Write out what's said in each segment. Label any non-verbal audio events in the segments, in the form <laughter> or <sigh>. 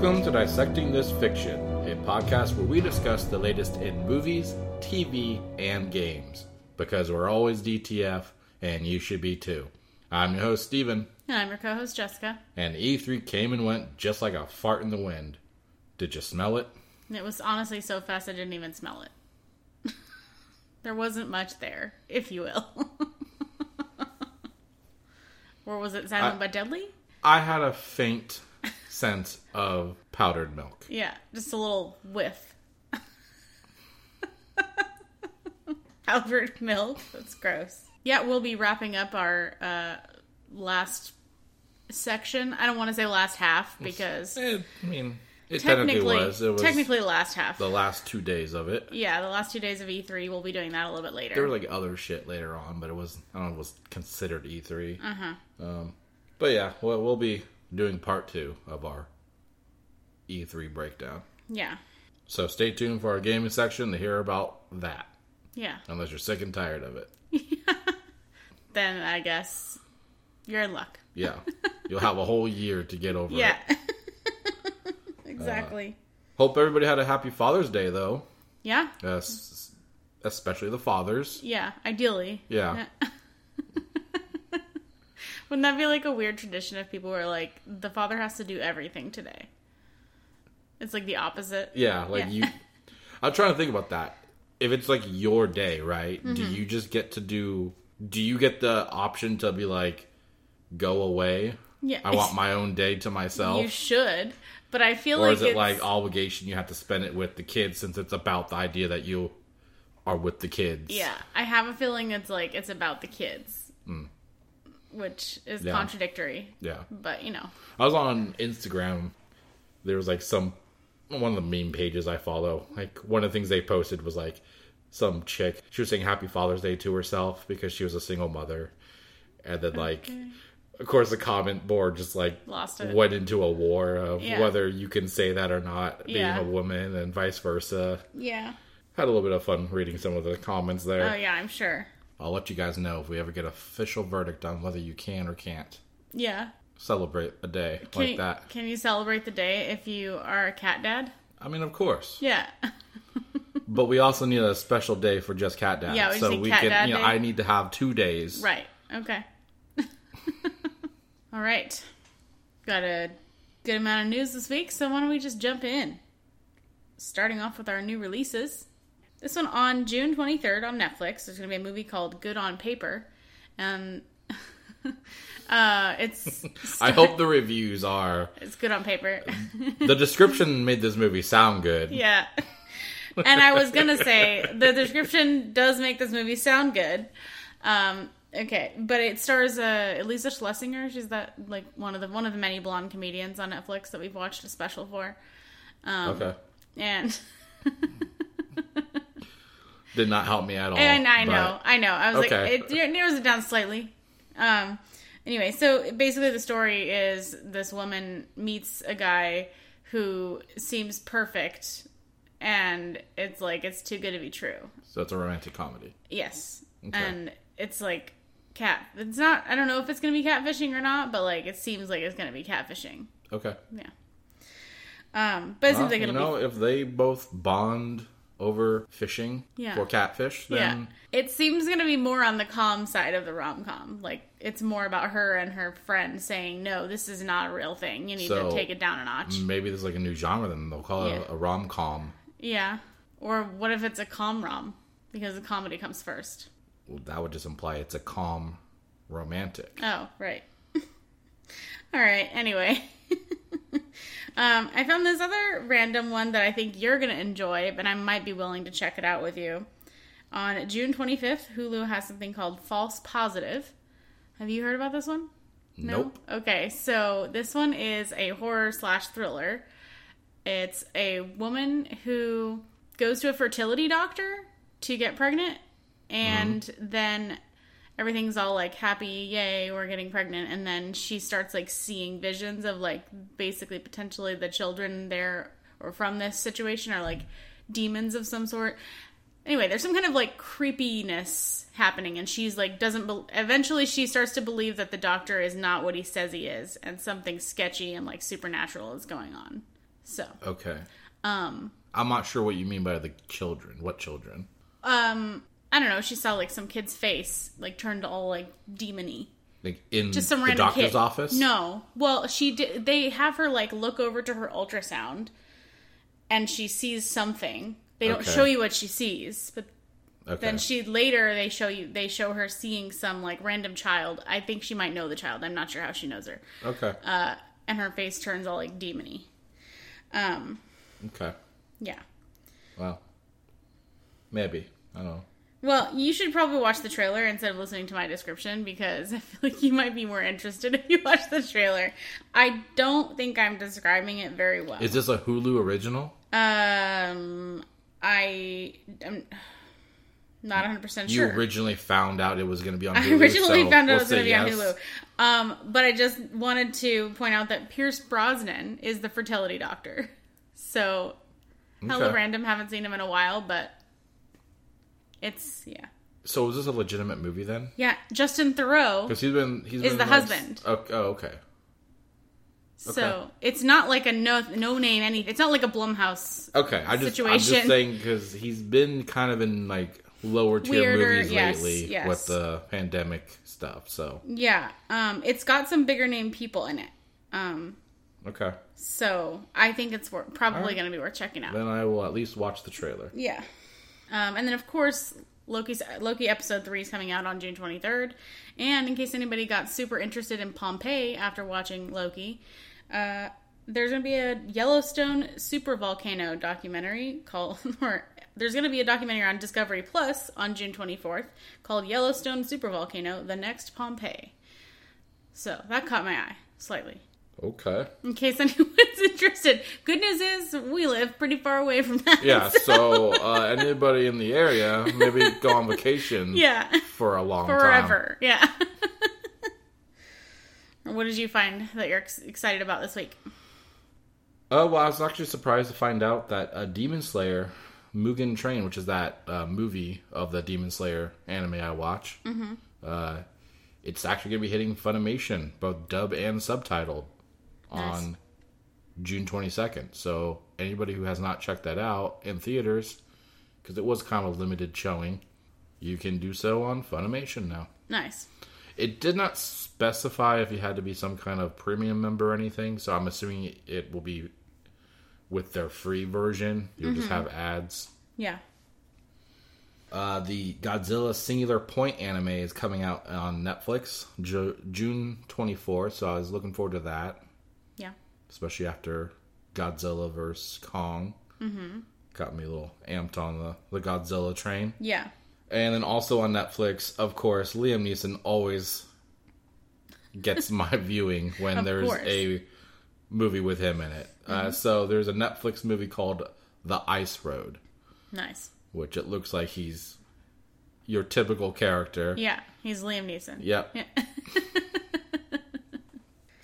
Welcome to Dissecting This Fiction, a podcast where we discuss the latest in movies, TV, and games. Because we're always DTF, and you should be too. I'm your host, Steven, And I'm your co-host Jessica. and E3 came and went just like a fart in the wind. Did you smell it? It was honestly so fast I didn't even smell it. <laughs> there wasn't much there, if you will. <laughs> or was it silent I- but deadly? I had a faint sense of powdered milk. Yeah, just a little whiff. <laughs> Albert milk. That's gross. Yeah, we'll be wrapping up our uh, last section. I don't want to say last half because Eh, I mean, it technically, technically, was. It was technically last half. the last two days of it. yeah, the last two days of E3, we'll be doing that a little bit later. There were like other shit later on, but it was I don't know, it was considered E3. uh huh. Um, but yeah, well, we'll be doing part two of our E3 breakdown. Yeah. So stay tuned for our gaming section to hear about that. Yeah. Unless you're sick and tired of it. <laughs> Then I guess you're in luck. Yeah, <laughs> you'll have a whole year to get over Yeah. it. Yeah. <laughs> exactly. Hope everybody had a happy Father's Day though, yeah. uh, especially the fathers. Yeah. Ideally. Yeah. Wouldn't that be like a weird tradition if people were like, the father has to do everything today? It's like the opposite. Yeah, like Yeah. you. <laughs> I'm trying to think about that. If it's like your day, right? Do Mm-hmm. you just get to do? Do you get the option to be like, go away? Yeah. I want <laughs> my own day to myself. You should, but I feel or like is it it's, like obligation you have to spend it with the kids since it's about the idea that you are with the kids? Yeah, I have a feeling it's like it's about the kids, which is. Yeah. contradictory. Yeah. But you know, I was on Instagram. There was like some one of the meme pages I follow. Like one of the things they posted was like some chick. She was saying Happy Father's Day to herself because she was a single mother, and then like, of course, the comment board just like Lost it. went into a war of Yeah. whether you can say that or not, being Yeah. a woman, and vice versa. yeah. Had a little bit of fun reading some of the comments there. Oh yeah, I'm sure. I'll let you guys know if we ever get official verdict on whether you can or can't Yeah. celebrate a day Can like you, that. Can you celebrate the day if you are a cat dad? I mean, of course. Yeah. <laughs> But we also need a special day for just cat dad. Yeah, we so need we cat can. dad you know, day. I need to have two days. right. Okay. <laughs> All right. Got a good amount of news this week, so why don't we just jump in? Starting off with our new releases. This one on June 23rd on Netflix. There's going to be a movie called Good on Paper. And <laughs> uh, it's <laughs> I hope the reviews are. it's good on paper. <laughs> The description made this movie sound good. Yeah. And I was gonna say the description does make this movie sound good. Um, okay, but it stars uh, Iliza Shlesinger. She's that like one of the one of the many blonde comedians on Netflix that we've watched a special for. Um, Okay. And Did not help me at all. and I but- know, I know. I was Okay. like, it narrows it down slightly. Um, anyway, so basically, the story is this woman meets a guy who seems perfect, and it's like it's too good to be true. So it's a romantic comedy. Yes. Okay. And it's like cat. It's not. I don't know if it's gonna be catfishing or not, but like it seems like it's gonna be catfishing. Okay. Yeah. Um, but it seems Well, like you it'll know, if they both bond over fishing Yeah. for catfish, be. Yeah. It seems gonna be more on the calm side of the rom com. Like it's more about her and her friend saying, "No, this is not a real thing. You need So, to take it down a notch." maybe there's like a new genre. Then they'll call it Yeah. a, a rom com. Yeah. Or what if it's a calm rom? Because the comedy comes first. Well, that would just imply it's a calm romantic. Oh, right. <laughs> All right. Anyway, <laughs> um, I found this other random one that I think you're gonna enjoy, but I might be willing to check it out with you. On June 25th, Hulu has something called False Positive. Have you heard about this one? No? Nope. Okay, so this one is a horror slash thriller. It's a woman who goes to a fertility doctor to get pregnant, and then everything's all like happy, yay, we're getting pregnant. And then she starts like seeing visions of like basically potentially the children there or from this situation are like demons of some sort. Anyway, there's some kind of like creepiness happening, and she's like doesn't. Be- eventually, she starts to believe that the doctor is not what he says he is, and something sketchy and like supernatural is going on. So, Okay. um, I'm not sure what you mean by the children. What children? um, I don't know. She saw like some kid's face like turned all like demony. Like in Just some the random doctor's kid. office? No. Well, she did. They have her like look over to her ultrasound, and she sees something. They don't Okay. show you what she sees, but Okay. then she later they show you they show her seeing some like random child. I think she might know the child. I'm not sure how she knows her. okay. Uh, and her face turns all like demony. Um. okay. Yeah. Well, maybe. I don't know. Well, you should probably watch the trailer instead of listening to my description because <laughs> I feel like you might be more interested <laughs> if you watch the trailer. I don't think I'm describing it very well. Is this a Hulu original? Um, I am not 100 percent sure. You originally found out it was going to be on <laughs> Hulu. I originally so found out we'll it was going to be on. Hulu. Um, but I just wanted to point out that Pierce Brosnan is the fertility doctor. So, hella Okay. random. Haven't seen him in a while, but it's yeah, So is this a legitimate movie then? yeah. Justin Theroux Because he's been he's Is been the like- husband. Oh, oh, okay. So it's not like a no no name any. It's not like a Blumhouse. Okay, I just I'm just saying because he's been kind of in like lower tier Weirder, movies yes, lately yes. with the pandemic stuff. So Yeah, um, it's got some bigger name people in it. Um, okay, so I think it's wor- probably Alright. going to be worth checking out. then I will at least watch the trailer. Yeah, um, and then of course Loki's Loki episode three is coming out on June twenty third. And in case anybody got super interested in Pompeii after watching Loki, uh, there's going to be a Yellowstone super volcano documentary called, <laughs> or there's going to be a documentary on Discovery Plus on June 24th called Yellowstone Super Volcano: The Next Pompeii. So that caught my eye slightly. Okay, In case <laughs> anyone's interested, good news is we live pretty far away from that. yeah. <laughs> So uh, anybody in the area maybe go on vacation <laughs> yeah, for a long time. forever. Yeah. what did you find that you're ex- excited about this week? Oh well, I was actually surprised to find out that uh, Demon Slayer Mugen Train, which is that uh, movie of the Demon Slayer anime I watch, Mm-hmm. uh, it's actually going to be hitting Funimation, both dub and subtitled, Nice. on June 22nd. So anybody who has not checked that out in theaters, because it was kind of limited showing, you can do so on Funimation now. Nice. It did not specify if you had to be some kind of premium member or anything, so I'm assuming it will be with their free version. You'll just have ads. Yeah. Uh, the Godzilla Singular Point anime is coming out on Netflix Ju- June 24th, so I was looking forward to that. Especially after Godzilla vs. Kong. Mm-hmm. Got me a little amped on the, the Godzilla train. Yeah. And then also on Netflix, of course, Liam Neeson always gets <laughs> my viewing when there's course. a movie with him in it. Uh, so there's a Netflix movie called The Ice Road, Nice. which it looks like he's your typical character. Yeah. He's Liam Neeson. Yep. Yeah. <laughs>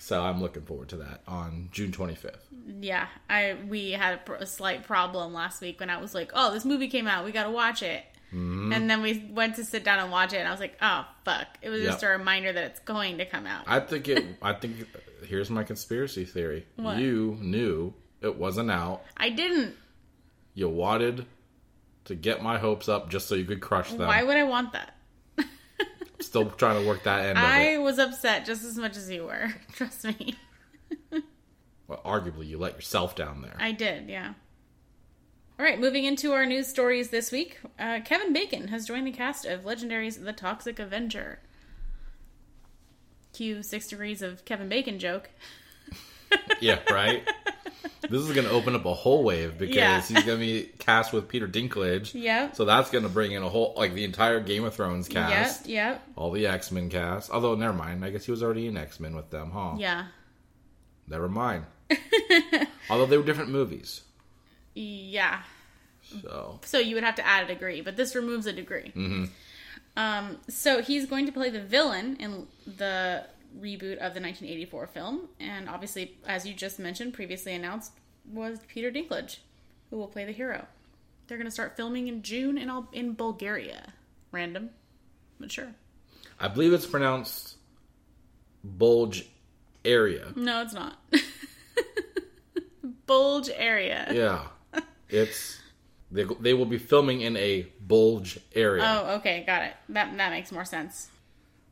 So I'm looking forward to that on June 25th. yeah. I we had a, pr- a slight problem last week when I was like, "Oh, this movie came out. We got to watch it." Mm-hmm. And then we went to sit down and watch it, and I was like, "Oh, fuck!" It was just a reminder that it's going to come out. I think it. I think here's my conspiracy theory. What? You knew it wasn't out. I didn't. You wanted to get my hopes up just so you could crush them. Why would I want that? Still trying to work that end of I was upset just as much as you were. <laughs> Trust me. Well, arguably, you let yourself down there. I did, yeah. All right, moving into our news stories this week. Uh, Kevin Bacon has joined the cast of Legendary's The Toxic Avenger. Cue Six Degrees of Kevin Bacon joke. <laughs> yeah, right. <laughs> This is going to open up a whole wave because Yeah. he's going to be cast with Peter Dinklage. Yeah. So that's going to bring in a whole, like the entire Game of Thrones cast, Yep, yep, all the X Men cast. Although, never mind. I guess he was already in X Men with them, huh? yeah. Never mind. <laughs> Although they were different movies. Yeah. So, So you would have to add a degree, but this removes a degree. Um, so he's going to play the villain in the reboot of the 1984 film, and obviously, as you just mentioned, previously announced was Peter Dinklage, who will play the hero. They're going to start filming in June in Al- in Bulgaria. Random, but sure. I believe it's pronounced Bulge Area. No, it's not. <laughs> bulge area. Yeah, it's they they will be filming in a bulge area. Oh, okay, got it. That that makes more sense.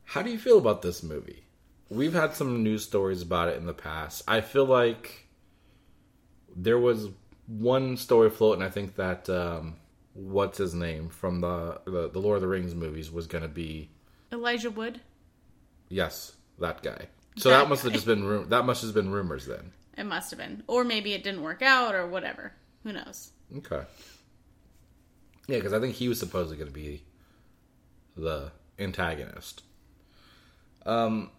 How do you feel about this movie? We've had some news stories about it in the past. I feel like there was one story floating. I think that um, what's his name from the, the the Lord of the Rings movies was going to be Elijah Wood. yes that guy. So That that, must have just been ru- that must have been rumors then. It must have been, or maybe it didn't work out, or whatever. Who knows? Okay. Yeah, because I think he was supposedly going to be the antagonist. Um,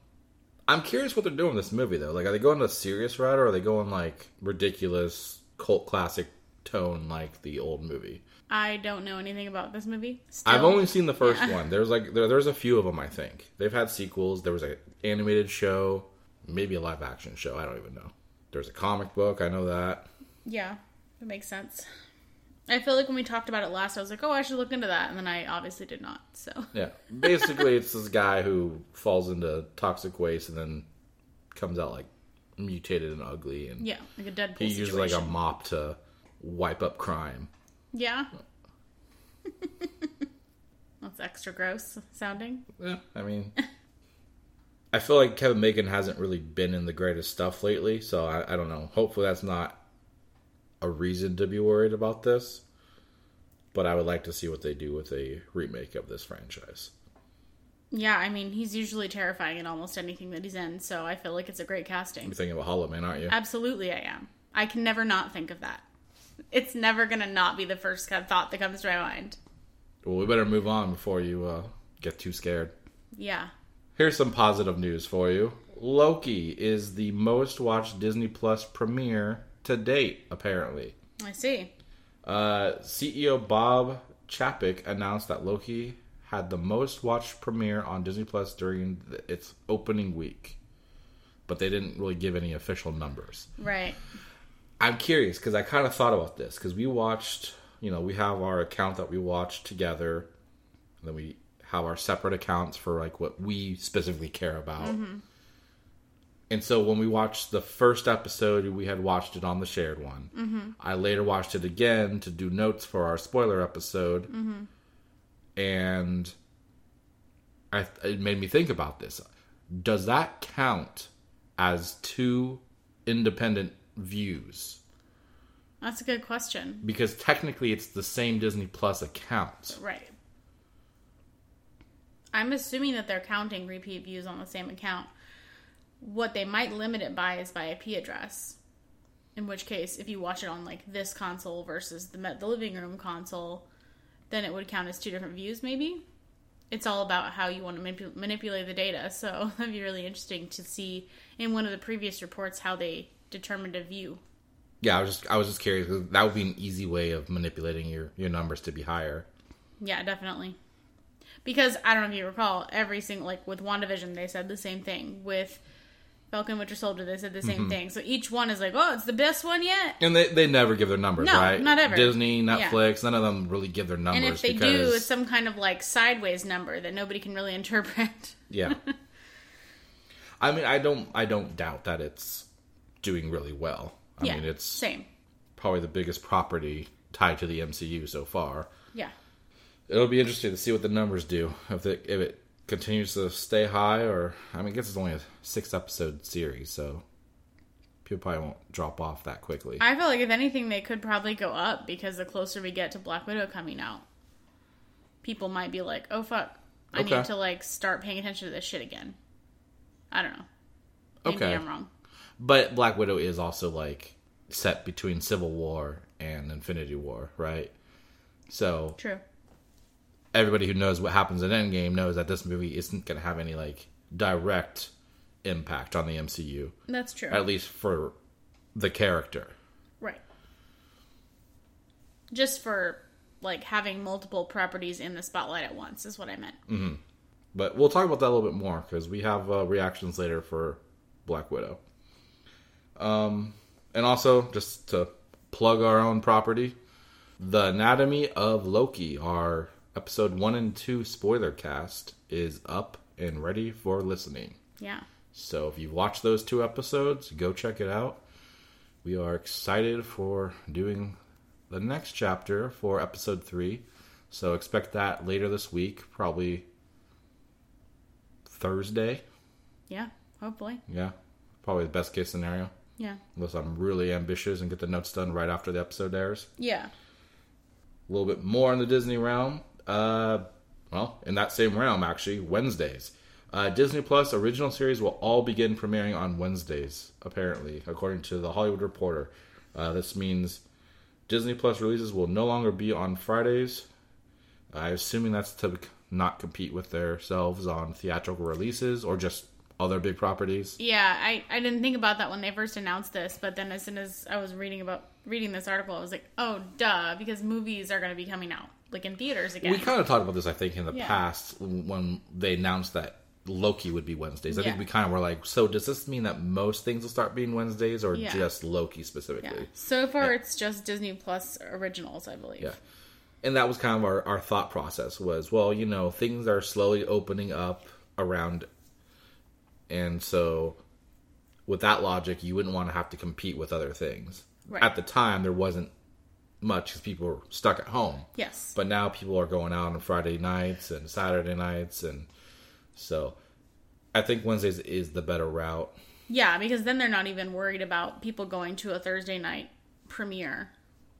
I'm curious what they're doing in this movie though. Like, are they going to a serious route, or are they going like ridiculous cult classic tone like the old movie? I don't know anything about this movie. Still. I've only seen the first Yeah. one. There's like there, there's a few of them. I think they've had sequels. There was an animated show, maybe a live action show. I don't even know. There's a comic book. I know that. Yeah, it makes sense. I feel like when we talked about it last, I was like, oh, I should look into that, and then I obviously did not. So Yeah. Basically, it's this guy who falls into toxic waste and then comes out like mutated and ugly, and yeah, like a Deadpool he situation. uses like a mop to wipe up crime. Yeah. Oh. <laughs> That's extra gross sounding. Yeah, I mean, <laughs> I feel like Kevin Bacon hasn't really been in the greatest stuff lately, so I, I don't know. Hopefully, that's not a reason to be worried about this. But I would like to see what they do with a remake of this franchise. Yeah, I mean, he's usually terrifying in almost anything that he's in, so I feel like it's a great casting. You're thinking about Hollow Man, aren't you? Absolutely, I am. I can never not think of that. It's never gonna not be the first thought that comes to my mind. Well, we better move on before you uh, get too scared. Yeah. Here's some positive news for you. Loki is the most watched Disney Plus premiere to date, apparently. I see. Uh, CEO Bob Chapek announced that Loki had the most watched premiere on Disney Plus during the, its opening week, but they didn't really give any official numbers. Right. I'm curious because I kind of thought about this because we watched, you know, we have our account that we watch together, and then we have our separate accounts for like what we specifically care about. And so when we watched the first episode, we had watched it on the shared one. Mm-hmm. I later watched it again to do notes for our spoiler episode, mm-hmm. and I, it made me think about this. Does that count as two independent views? That's a good question. Because technically, it's the same Disney Plus account. Right. I'm assuming that they're counting repeat views on the same account. What they might limit it by is by IP address. In which case, if you watch it on like this console versus the the living room console, then it would count as two different views. Maybe it's all about how you want to manip- manipulate the data. So <laughs> that'd be really interesting to see in one of the previous reports how they determined a view. Yeah, I was just I was just curious 'cause that would be an easy way of manipulating your your numbers to be higher. Yeah, definitely. Because I don't know if you recall, every single like with WandaVision they said the same thing. With Falcon Winter Soldier they said the Mm-hmm. same thing. So each one is like, Oh, it's the best one yet. And they, they never give their numbers, No, right? not ever. Disney, Yeah. Netflix, none of them really give their numbers And if they because do, it's some kind of like sideways number that nobody can really <laughs> interpret. yeah. <laughs> I mean, I don't I don't doubt that it's doing really well. I yeah. mean, it's same. probably the biggest property tied to the MCU so far. Yeah. It'll be interesting to see what the numbers do if it if it continues to stay high or I mean, I guess it's only a six episode series, so people probably won't drop off that quickly. I feel like if anything they could probably go up because the closer we get to Black Widow coming out, people might be like, Oh fuck. I Okay. need to like start paying attention to this shit again. I don't know. Maybe Okay. I'm wrong. But Black Widow is also like set between Civil War and Infinity War, right? So True. Everybody who knows what happens in Endgame knows that this movie isn't going to have any like direct impact on the MCU, That's true. at least for the character. Right. Just for like having multiple properties in the spotlight at once is what I meant. But we'll talk about that a little bit more because we have uh, reactions later for Black Widow. Um, and also just to plug our own property, the Anatomy of Loki, our episode one and two spoiler cast, is up and ready for listening. Yeah. So if you've watched those two episodes, go check it out. we are excited for doing the next chapter for episode three. So expect that later this week, probably Thursday. Yeah, hopefully. Yeah, probably the best case scenario. Yeah. Unless I'm really ambitious and get the notes done right after the episode airs. Yeah. A little bit more in the Disney realm. Uh, well, in that same realm, actually, Wednesdays. Uh, Disney Plus original series will all begin premiering on Wednesdays, apparently, according to the Hollywood Reporter. Uh, this means Disney Plus releases will no longer be on Fridays. I'm assuming that's to not compete with themselves on theatrical releases or just other big properties. Yeah, I, I didn't think about that when they first announced this, but then as soon as I was reading about reading this article, I was like, oh, duh, because movies are going to be coming out like in theaters again. We kind of talked about this, I think, in the Yeah. past when they announced that Loki would be Wednesdays. I think we kind of were like, so does this mean that most things will start being Wednesdays or Yeah. just Loki yeah. specifically? So far, it's just Disney Plus originals, I believe. Yeah. And that was kind of our, our thought process was, well, you know, things are slowly opening up around. And so with that logic, you wouldn't want to have to compete with other things. Right. At the time, there wasn't much because people were stuck at home. Yes. But now people are going out on Friday nights and Saturday nights, and so I think Wednesdays is the better route. Yeah, because then they're not even worried about people going to a Thursday night premiere.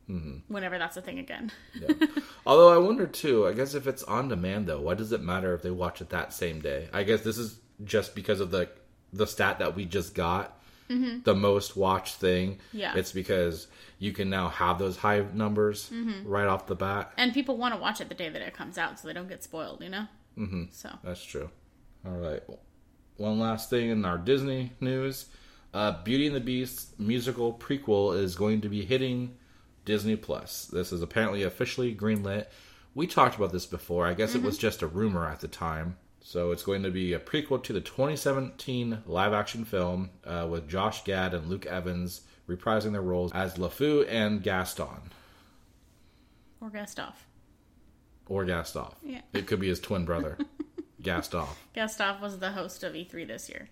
Mm-hmm. Whenever that's a thing again. <laughs> Although I wonder too, I guess if it's on demand though, why does it matter if they watch it that same day? I guess this is just because of the the stat that we just got, the most watched thing. Mm-hmm. Yeah. it's because you can now have those high numbers Mm-hmm. right off the bat. And people want to watch it the day that it comes out so they don't get spoiled, you know? Mm-hmm. So, That's true. All right. One last thing in our Disney news uh, Beauty and the Beast musical prequel is going to be hitting Disney Plus. This is apparently officially greenlit. We talked about this before. I guess it was just a rumor at the time. So it's going to be a prequel to the 2017 live action film uh, with Josh Gad and Luke Evans reprising their roles as LeFou and Gaston. or Gastoff. Or Gastoff. Yeah. It could be his twin brother, <laughs> Gastoff. Gastoff was the host of E3 this year.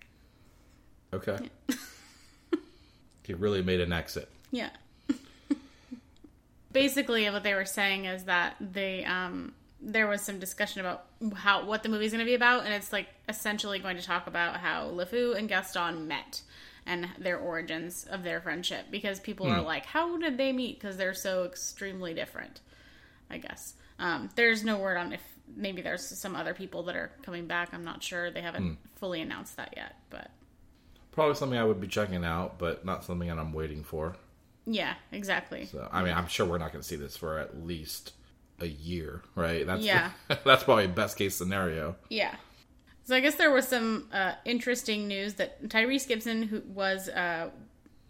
Okay. <laughs> he really made an exit. Yeah. <laughs> Basically, what they were saying is that they um, there was some discussion about how what the movie's going to be about, and it's like essentially going to talk about how LeFou and Gaston met and their origins of their friendship because people are like, how did they meet? Because they're so extremely different. I guess um, there's no word on if maybe there's some other people that are coming back. I'm not sure. They haven't fully announced that yet, but Probably something I would be checking out, but not something that I'm waiting for. yeah, exactly. So I mean, I'm sure we're not going to see this for at least a year, right? That's Yeah. <laughs> that's probably best case scenario. Yeah. So I guess there was some uh, interesting news that Tyrese Gibson, who was uh,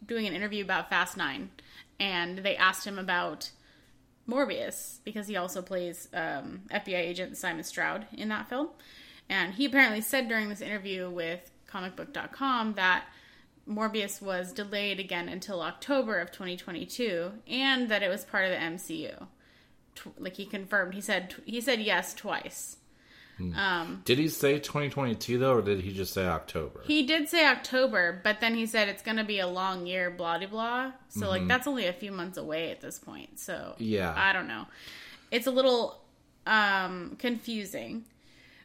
doing an interview about Fast Nine, and they asked him about Morbius because he also plays um, FBI agent Simon Stroud in that film, and he apparently said during this interview with ComicBook.com that Morbius was delayed again until October of 2022, and that it was part of the MCU. Tw- like he confirmed, he said he said yes twice. Hmm. Um, did he say 2022 though, or did he just say October? He did say October, but then he said it's going to be a long year, blah blah blah. So like mm-hmm. that's only a few months away at this point. So Yeah. I don't know. It's a little um, confusing,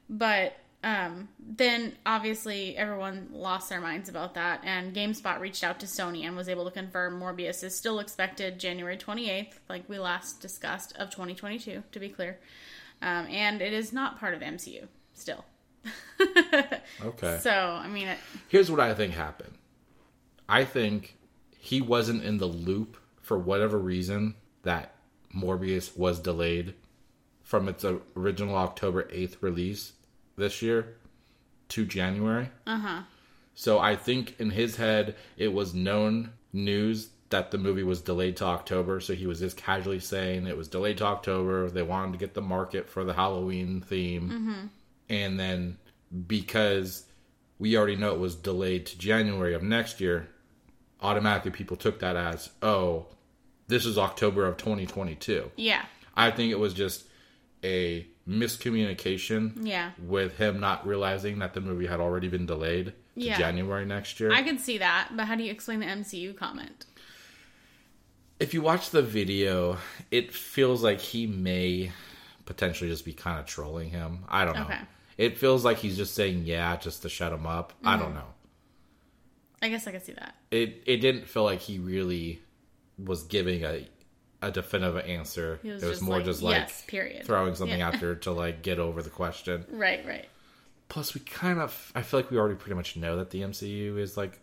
but um, then obviously everyone lost their minds about that, and GameSpot reached out to Sony and was able to confirm Morbius is still expected January twenty eighth, like we last discussed, of twenty twenty two. To be clear, um, and it is not part of MCU still. <laughs> Okay. So I mean, it, Here's what I think happened. I think he wasn't in the loop for whatever reason that Morbius was delayed from its original October 8th release this year to January. Uh huh. So I think in his head it was known news that the movie was delayed to October, so he was just casually saying it was delayed to October. They wanted to get the market for the Halloween theme. And then because we already know it was delayed to January of next year, automatically people took that as, oh, this is October of 2022. yeah, I think it was just a miscommunication yeah. with him not realizing that the movie had already been delayed to Yeah. January next year. I could see that, but how do you explain the MCU comment? If you watch the video, it feels like he may potentially just be kind of trolling him. I don't know. Okay. It feels like he's just saying yeah just to shut him up. I Mm-hmm. don't know. I guess I could see that. It it didn't feel like he really was giving a a definitive answer. Was it was more like, just like yes, period. throwing something Yeah. out there to like get over the question. <laughs> Right, right. Plus, we kind of I feel like we already pretty much know that the MCU is like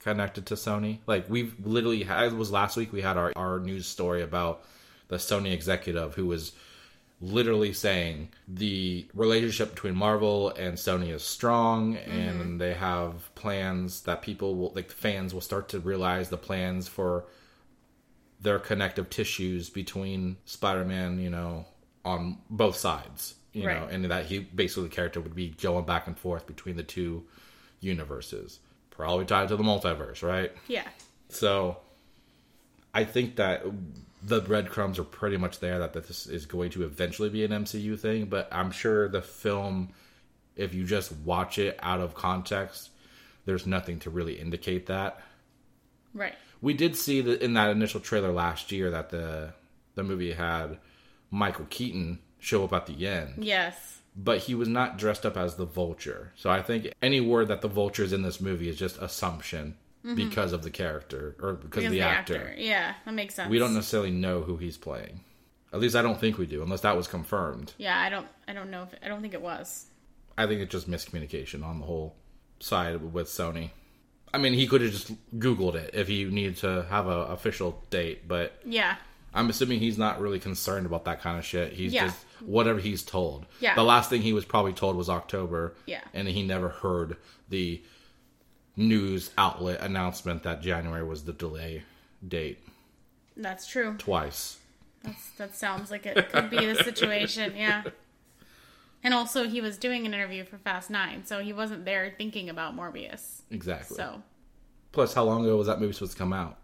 connected to Sony. Like we've literally had it was last week we had our our news story about the Sony executive who was literally saying the relationship between Marvel and Sony is strong and mm-hmm. they have plans that people will like the fans will start to realize the plans for their connective tissues between Spider-Man, you know, on both sides, you know, and that he basically the character would be going back and forth between the two universes, probably tied to the multiverse, right? Yeah. So I think that the breadcrumbs are pretty much there that this is going to eventually be an MCU thing, but I'm sure the film, if you just watch it out of context, there's nothing to really indicate that. Right. We did see that in that initial trailer last year that the the movie had Michael Keaton show up at the end, Yes. but he was not dressed up as the Vulture. So I think any word that the Vulture is in this movie is just assumption mm-hmm. because of the character or because, Because of the, actor. Yeah, that makes sense. We don't necessarily know who he's playing. At least I don't think we do, unless that was confirmed. Yeah, I don't. I don't know if. I don't think it was. I think it's just miscommunication on the whole side with Sony. I mean, he could have just Googled it if he needed to have a official date, but Yeah. I'm assuming he's not really concerned about that kind of shit. He's Yeah. just whatever he's told. Yeah. The last thing he was probably told was October. Yeah. And he never heard the news outlet announcement that January was the delay date That's true. twice. That's, that sounds like it could be the situation. Yeah. <laughs> And also, he was doing an interview for Fast Nine, so he wasn't there thinking about Morbius. Exactly. So, Plus, how long ago was that movie supposed to come out?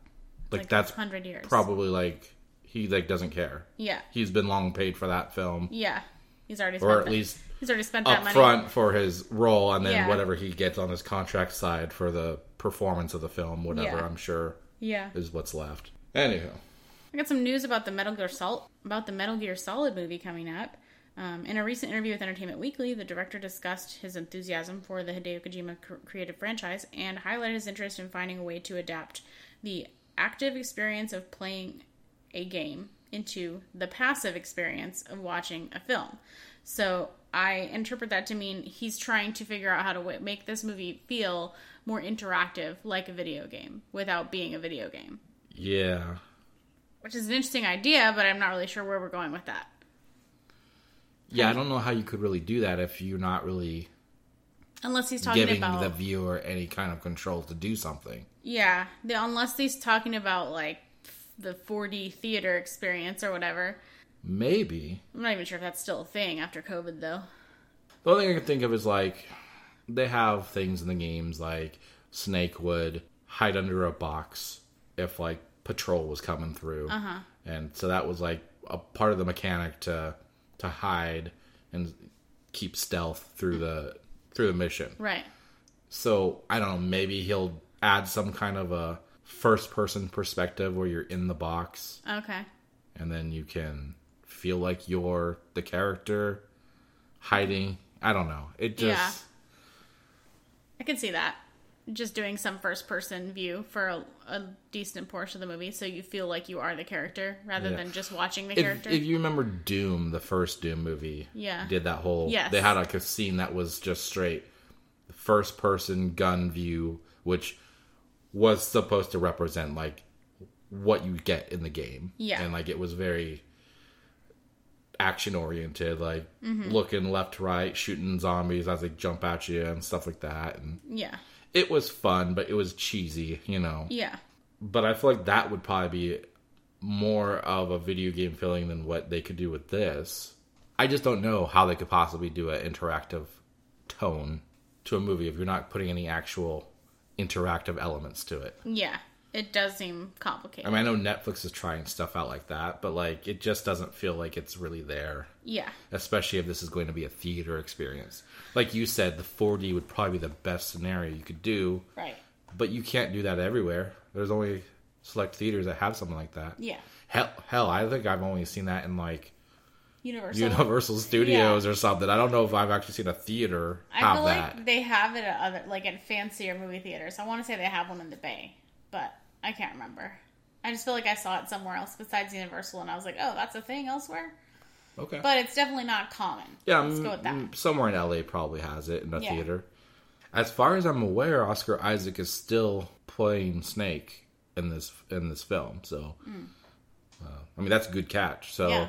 Like, like that's hundred years. probably like he like doesn't care. Yeah. He's been long paid for that film, Yeah. He's already spent or at that- least he's already spent that money. front for his role, and then Yeah. whatever he gets on his contract side for the performance of the film, whatever Yeah. I'm sure Yeah. is what's left. Anywho, I got some news about the Metal Gear Solid about the Metal Gear Solid movie coming up. Um, in a recent interview with Entertainment Weekly, the director discussed his enthusiasm for the Hideo Kojima cr- creative franchise and highlighted his interest in finding a way to adapt the active experience of playing a game into the passive experience of watching a film. So I interpret that to mean he's trying to figure out how to w- make this movie feel more interactive, like a video game, without being a video game yeah, which is an interesting idea, but I'm not really sure where we're going with that. Yeah. I don't know how you could really do that if you're not really Unless he's talking giving about the viewer any kind of control to do something. yeah, the, unless he's talking about like the 4D theater experience or whatever. Maybe I'm not even sure if that's still a thing after COVID though. The only thing I can think of is like they have things in the games like Snake would hide under a box if like patrol was coming through, uh-huh. and so that was like a part of the mechanic to to hide and keep stealth through the through the mission. Right. So I don't know, maybe he'll add some kind of a first person perspective where you're in the box Okay. and then you can feel like you're the character hiding. I don't know. It just Yeah. I can see that. Just doing some first person view for a, a decent portion of the movie so you feel like you are the character rather Yeah. than just watching the if, character. if you remember Doom, the first Doom movie, Yeah. did that whole. Yes. They had like a scene that was just straight first person gun view, which was supposed to represent like what you get in the game. Yeah. and like it was very action oriented, like Mm-hmm. looking left to right, shooting zombies as they jump at you and stuff like that. And yeah. It was fun, but it was cheesy, you know. Yeah. But I feel like that would probably be more of a video game feeling than what they could do with this. I just don't know how they could possibly do an interactive tone to a movie if you're not putting any actual interactive elements to it. Yeah. It does seem complicated. I mean, I know Netflix is trying stuff out like that, but like it just doesn't feel like it's really there, yeah. especially if this is going to be a theater experience. Like you said, the 4D would probably be the best scenario you could do, Right. but you can't do that everywhere. There's only select theaters that have something like that. Yeah. Hell, hell, I think I've only seen that in like Universal. Universal Studios or something. I don't know if I've actually seen a theater I have feel that. like they have it at other like at fancier movie theaters. I want to say they have one in the Bay, but I can't remember. I just feel like I saw it somewhere else besides Universal, and I was like, oh, that's a thing elsewhere. okay. But it's definitely not common. yeah, let's mm, go with that. mm, somewhere in LA probably has it in a Yeah. theater. As far as I'm aware, Oscar Isaac is still playing Snake in this in this film. So, uh, I mean, that's a good catch. So, Mm. Yeah.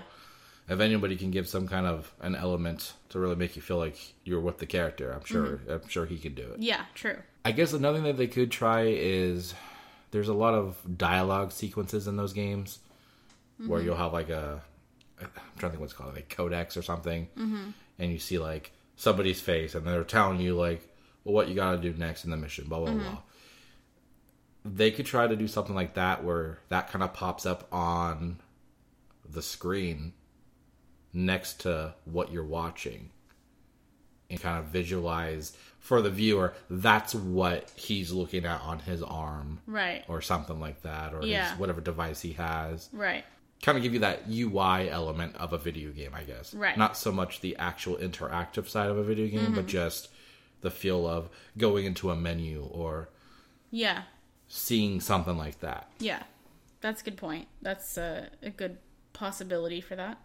if anybody can give some kind of an element to really make you feel like you're with the character, I'm sure Mm-hmm. I'm sure he could do it. Yeah, true. I guess another thing that they could try is there's a lot of dialogue sequences in those games where mm-hmm. you'll have like a I'm trying to think what's called like codec or something, mm-hmm. and you see like somebody's face and they're telling you like well, what you got to do next in the mission, blah blah blah. Mm-hmm. They could try to do something like that where that kind of pops up on the screen next to what you're watching and kind of visualize for the viewer that's what he's looking at on his arm Right. or something like that or Yeah. his whatever device he has Right. kind of give you that UI element of a video game I guess Right. not so much the actual interactive side of a video game but mm-hmm. just the feel of going into a menu or Yeah. seeing something like that Yeah. That's a good point. That's a, a good possibility for that.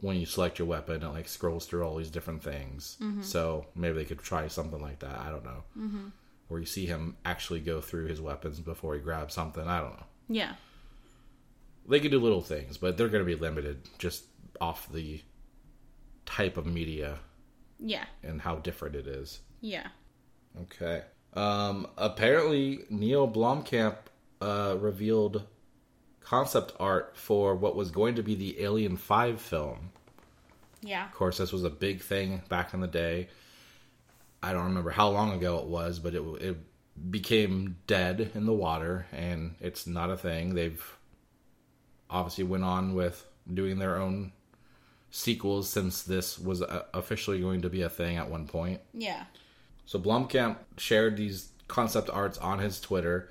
When you select your weapon, it like scrolls through all these different things. Mm-hmm. So maybe they could try something like that. I don't know. Mm-hmm. Where you see him actually go through his weapons before he grabs something. I don't know. Yeah. They could do little things, but they're going to be limited just off the type of media Yeah. and how different it is. Yeah. Okay. Um, apparently, Neil Blomkamp uh, revealed concept art for what was going to be the Alien 5 film. Yeah. Of course, this was a big thing back in the day. I don't remember how long ago it was, but it it became dead in the water, and it's not a thing. They've obviously went on with doing their own sequels since this was uh, officially going to be a thing at one point. Yeah. So Blomkamp shared these concept arts on his Twitter.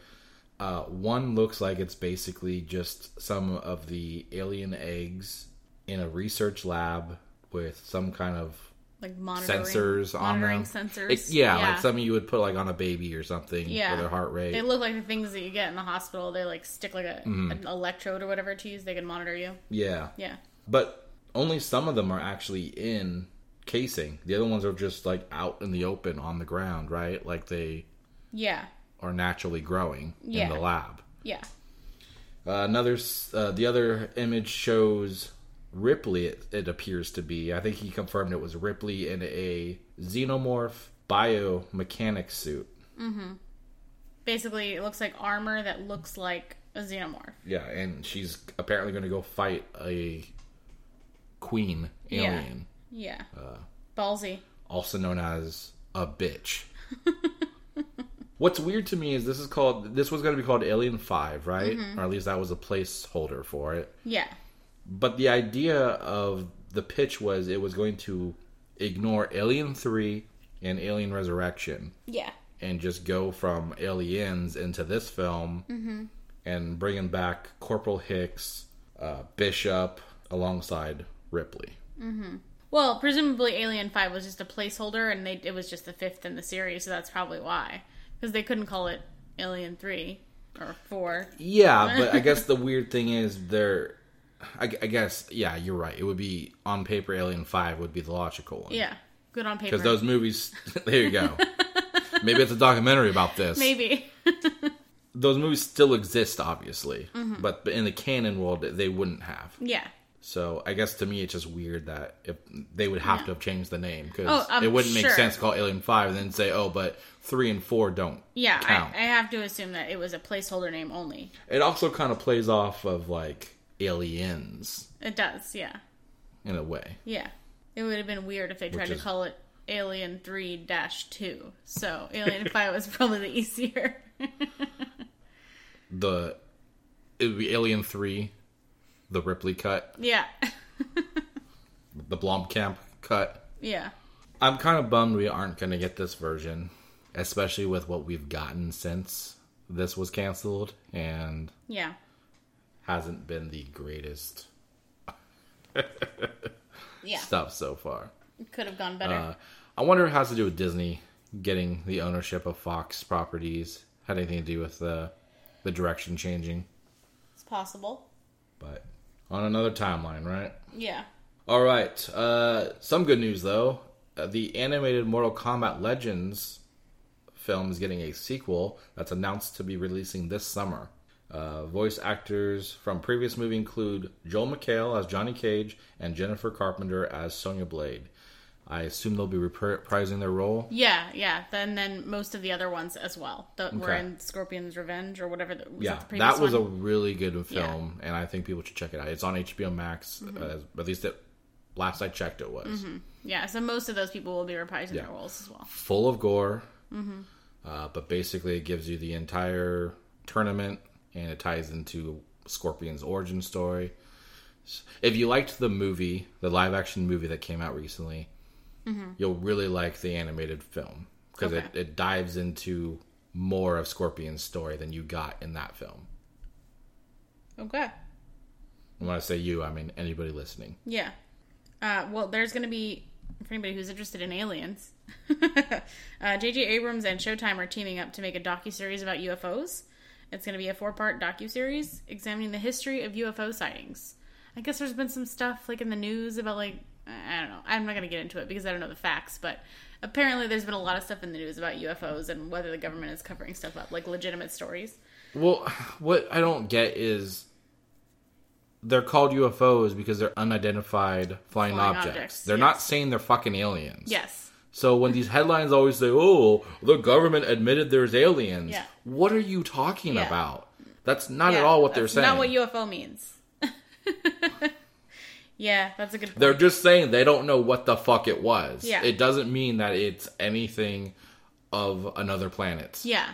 Uh, one looks like it's basically just some of the alien eggs in a research lab with some kind of Like monitoring sensors on monitoring them. sensors. It- yeah, like something you would put like on a baby or something Yeah. for their heart rate. They look like the things that you get in the hospital. They like stick like a Mm-hmm. an electrode or whatever to use. They can monitor you. yeah, Yeah. but only some of them are actually in casing. The other ones are just like out in the open on the ground, right? Like they Yeah. Are naturally growing Yeah. in the lab. Yeah. Uh, another, uh, the other image shows Ripley. It, it appears to be. I think he confirmed it was Ripley in a xenomorph biomechanic suit. Mm-hmm. Basically, it looks like armor that looks like a xenomorph. Yeah, and she's apparently going to go fight a queen Yeah. alien, Yeah. Uh. Ballsy. also known as a bitch. <laughs> What's weird to me is this is called. This was going to be called Alien Five, right? Mm-hmm. Or at least that was a placeholder for it. Yeah. But the idea of the pitch was it was going to ignore Alien 3 and Alien Resurrection Yeah. and just go from Aliens into this film mm-hmm. and bringing back Corporal Hicks, uh, Bishop, alongside Ripley. Mm-hmm. Well, presumably Alien Five was just a placeholder, and they it was just the fifth in the series, so that's probably why. Because they couldn't call it Alien Three or Four. Yeah, <laughs> but I guess the weird thing is they're. I, I guess, yeah, you're right. It would be on paper, Alien 5 would be the logical one. Yeah. Good on paper. Because those movies, <laughs> there you go. <laughs> Maybe it's a documentary about this. Maybe. those movies still exist, obviously, Mm-hmm. but in the canon world, they wouldn't have. yeah. So I guess to me, it's just weird that if they would have to have changed the name because Oh, I'm it wouldn't make sure. sense to call Alien Five and then say, oh, but three and four don't. Yeah. count. I, I have to assume that it was a placeholder name only. It also kind of plays off of like Aliens It does. Yeah. in a way. Yeah. It would have been weird if they tried Which to is- call it Alien 3 Dash 2. So Alien <laughs> 5 was probably the easier. <laughs> The it would be Alien Three, the Ripley cut, yeah. the Blomkamp cut. Yeah. I'm kind of bummed we aren't going to get this version, especially with what we've gotten since this was canceled and Yeah. hasn't been the greatest <laughs> Yeah. stuff so far. Could have gone better. Uh, I wonder if it has to do with Disney getting the ownership of Fox properties. Had anything to do with the the direction changing. it's possible. But on another timeline, right? Yeah. All right. Uh, some good news though. Uh, the animated Mortal Kombat Legends film is getting a sequel that's announced to be releasing this summer. Uh, voice actors from previous movie include Joel McHale as Johnny Cage and Jennifer Carpenter as Sonya Blade. I assume they'll be reprising their role. Yeah, yeah. Then then most of the other ones as well. That were in Scorpion's Revenge or whatever. The, was yeah, that, that was a really good film, and I think people should check it out. It's on HBO Max. Mm-hmm. Uh, at least it, last I checked, it was. yeah. So most of those people will be reprising Yeah. their roles as well. full of gore. Mm-hmm. Uh, but basically, it gives you the entire tournament, and it ties into Scorpion's origin story. If you liked the movie, the live action movie that came out recently, you'll really like the animated film because Okay. it, it dives into more of Scorpion's story than you got in that film. Okay. And when I say you, I mean anybody listening. Yeah. Uh, well, there's going to be for anybody who's interested in aliens. <laughs> uh, J.J. Abrams and Showtime are teaming up to make a docu series about UFOs. It's going to be a four part docu series examining the history of UFO sightings. I guess there's been some stuff like in the news about like I don't know. I'm not going to get into it because I don't know the facts, but apparently there's been a lot of stuff in the news about UFOs and whether the government is covering stuff up, like legitimate stories. Well, what I don't get is they're called UFOs because they're unidentified flying, Flying objects. objects, They're not saying they're fucking aliens. Yes. So when these headlines always say, "Oh, the government admitted there's aliens," Yeah. what are you talking Yeah. about? That's not at all what they're that's saying. Not what UFO means. <laughs> yeah, that's a good point. they're just saying they don't know what the fuck it was. Yeah. It doesn't mean that it's anything of another planet. Yeah,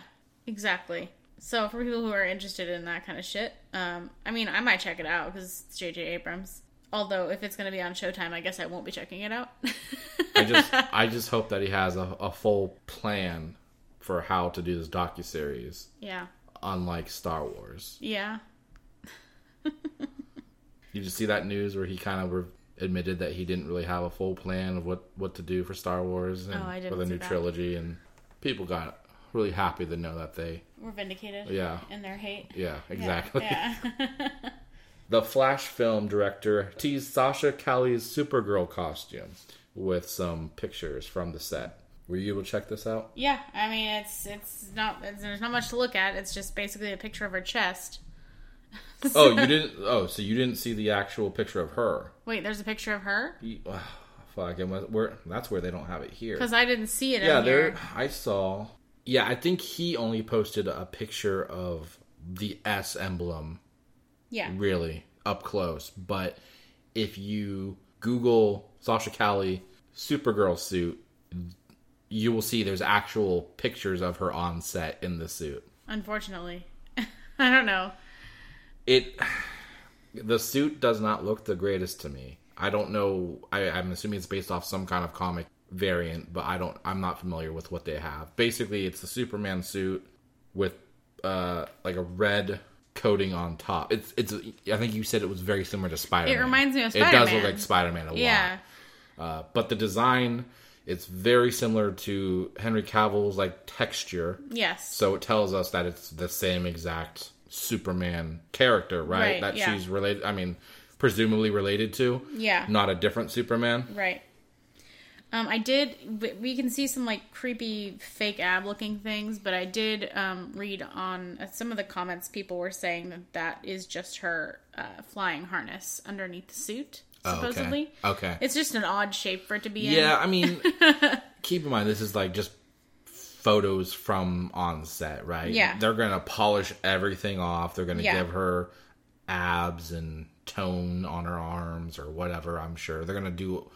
exactly. So for people who are interested in that kind of shit, um, I mean, I might check it out because it's J.J. Abrams. Although if it's going to be on Showtime, I guess I won't be checking it out. I just <laughs> I just hope that he has a, a full plan for how to do this docu series, yeah, unlike Star Wars. yeah, <laughs> You just see that news where he kind of re- admitted that he didn't really have a full plan of what, what to do for Star Wars oh, and Oh, I didn't for the new that. trilogy, and people got really happy to know that they we're vindicated. Yeah. in their hate. yeah Yeah, exactly. Yeah. <laughs> <laughs> The Flash film director teased Sasha Calle's Supergirl costume with some pictures from the set. Were you able to check this out? yeah. I mean, it's it's not it's, there's not much to look at. It's just basically a picture of her chest. Oh, you <laughs> didn't. Oh, so you didn't see the actual picture of her? Wait, there's a picture of her You- ugh, ah, fuck, it was, where, that's where they don't have it here. because I didn't see it. Yeah, there. here. I saw. Yeah, I think he only posted a picture of the S emblem, Yeah, really up close. But if you Google Sasha Calle Supergirl suit, you will see there's actual pictures of her on set in the suit. unfortunately, <laughs> I don't know. It, the suit does not look the greatest to me. I don't know. I, I'm assuming it's based off some kind of comic variant, but I don't. I'm not familiar with what they have. Basically, it's the Superman suit with uh like a red coating on top. It's it's. I think you said it was very similar to Spider. man It reminds me of Spider-Man. It does look like Spider Man a lot. Yeah, Uh, but the design, it's very similar to Henry Cavill's like texture. yes, So it tells us that it's the same exact Superman character, right? Right, that yeah. she's related. I mean, presumably related to. yeah. Not a different Superman. Right. Um, I did. we- can see some like creepy fake ab looking things, but I did um, read on uh, some of the comments. People were saying that that is just her uh, flying harness underneath the suit, Oh, okay. supposedly. Okay. It's just an odd shape for it to be in. Yeah, I mean, <laughs> keep in mind this is like just photos from on set, right? Yeah. They're gonna polish everything off. They're gonna Yeah. give her abs and tone on her arms or whatever. I'm sure they're gonna do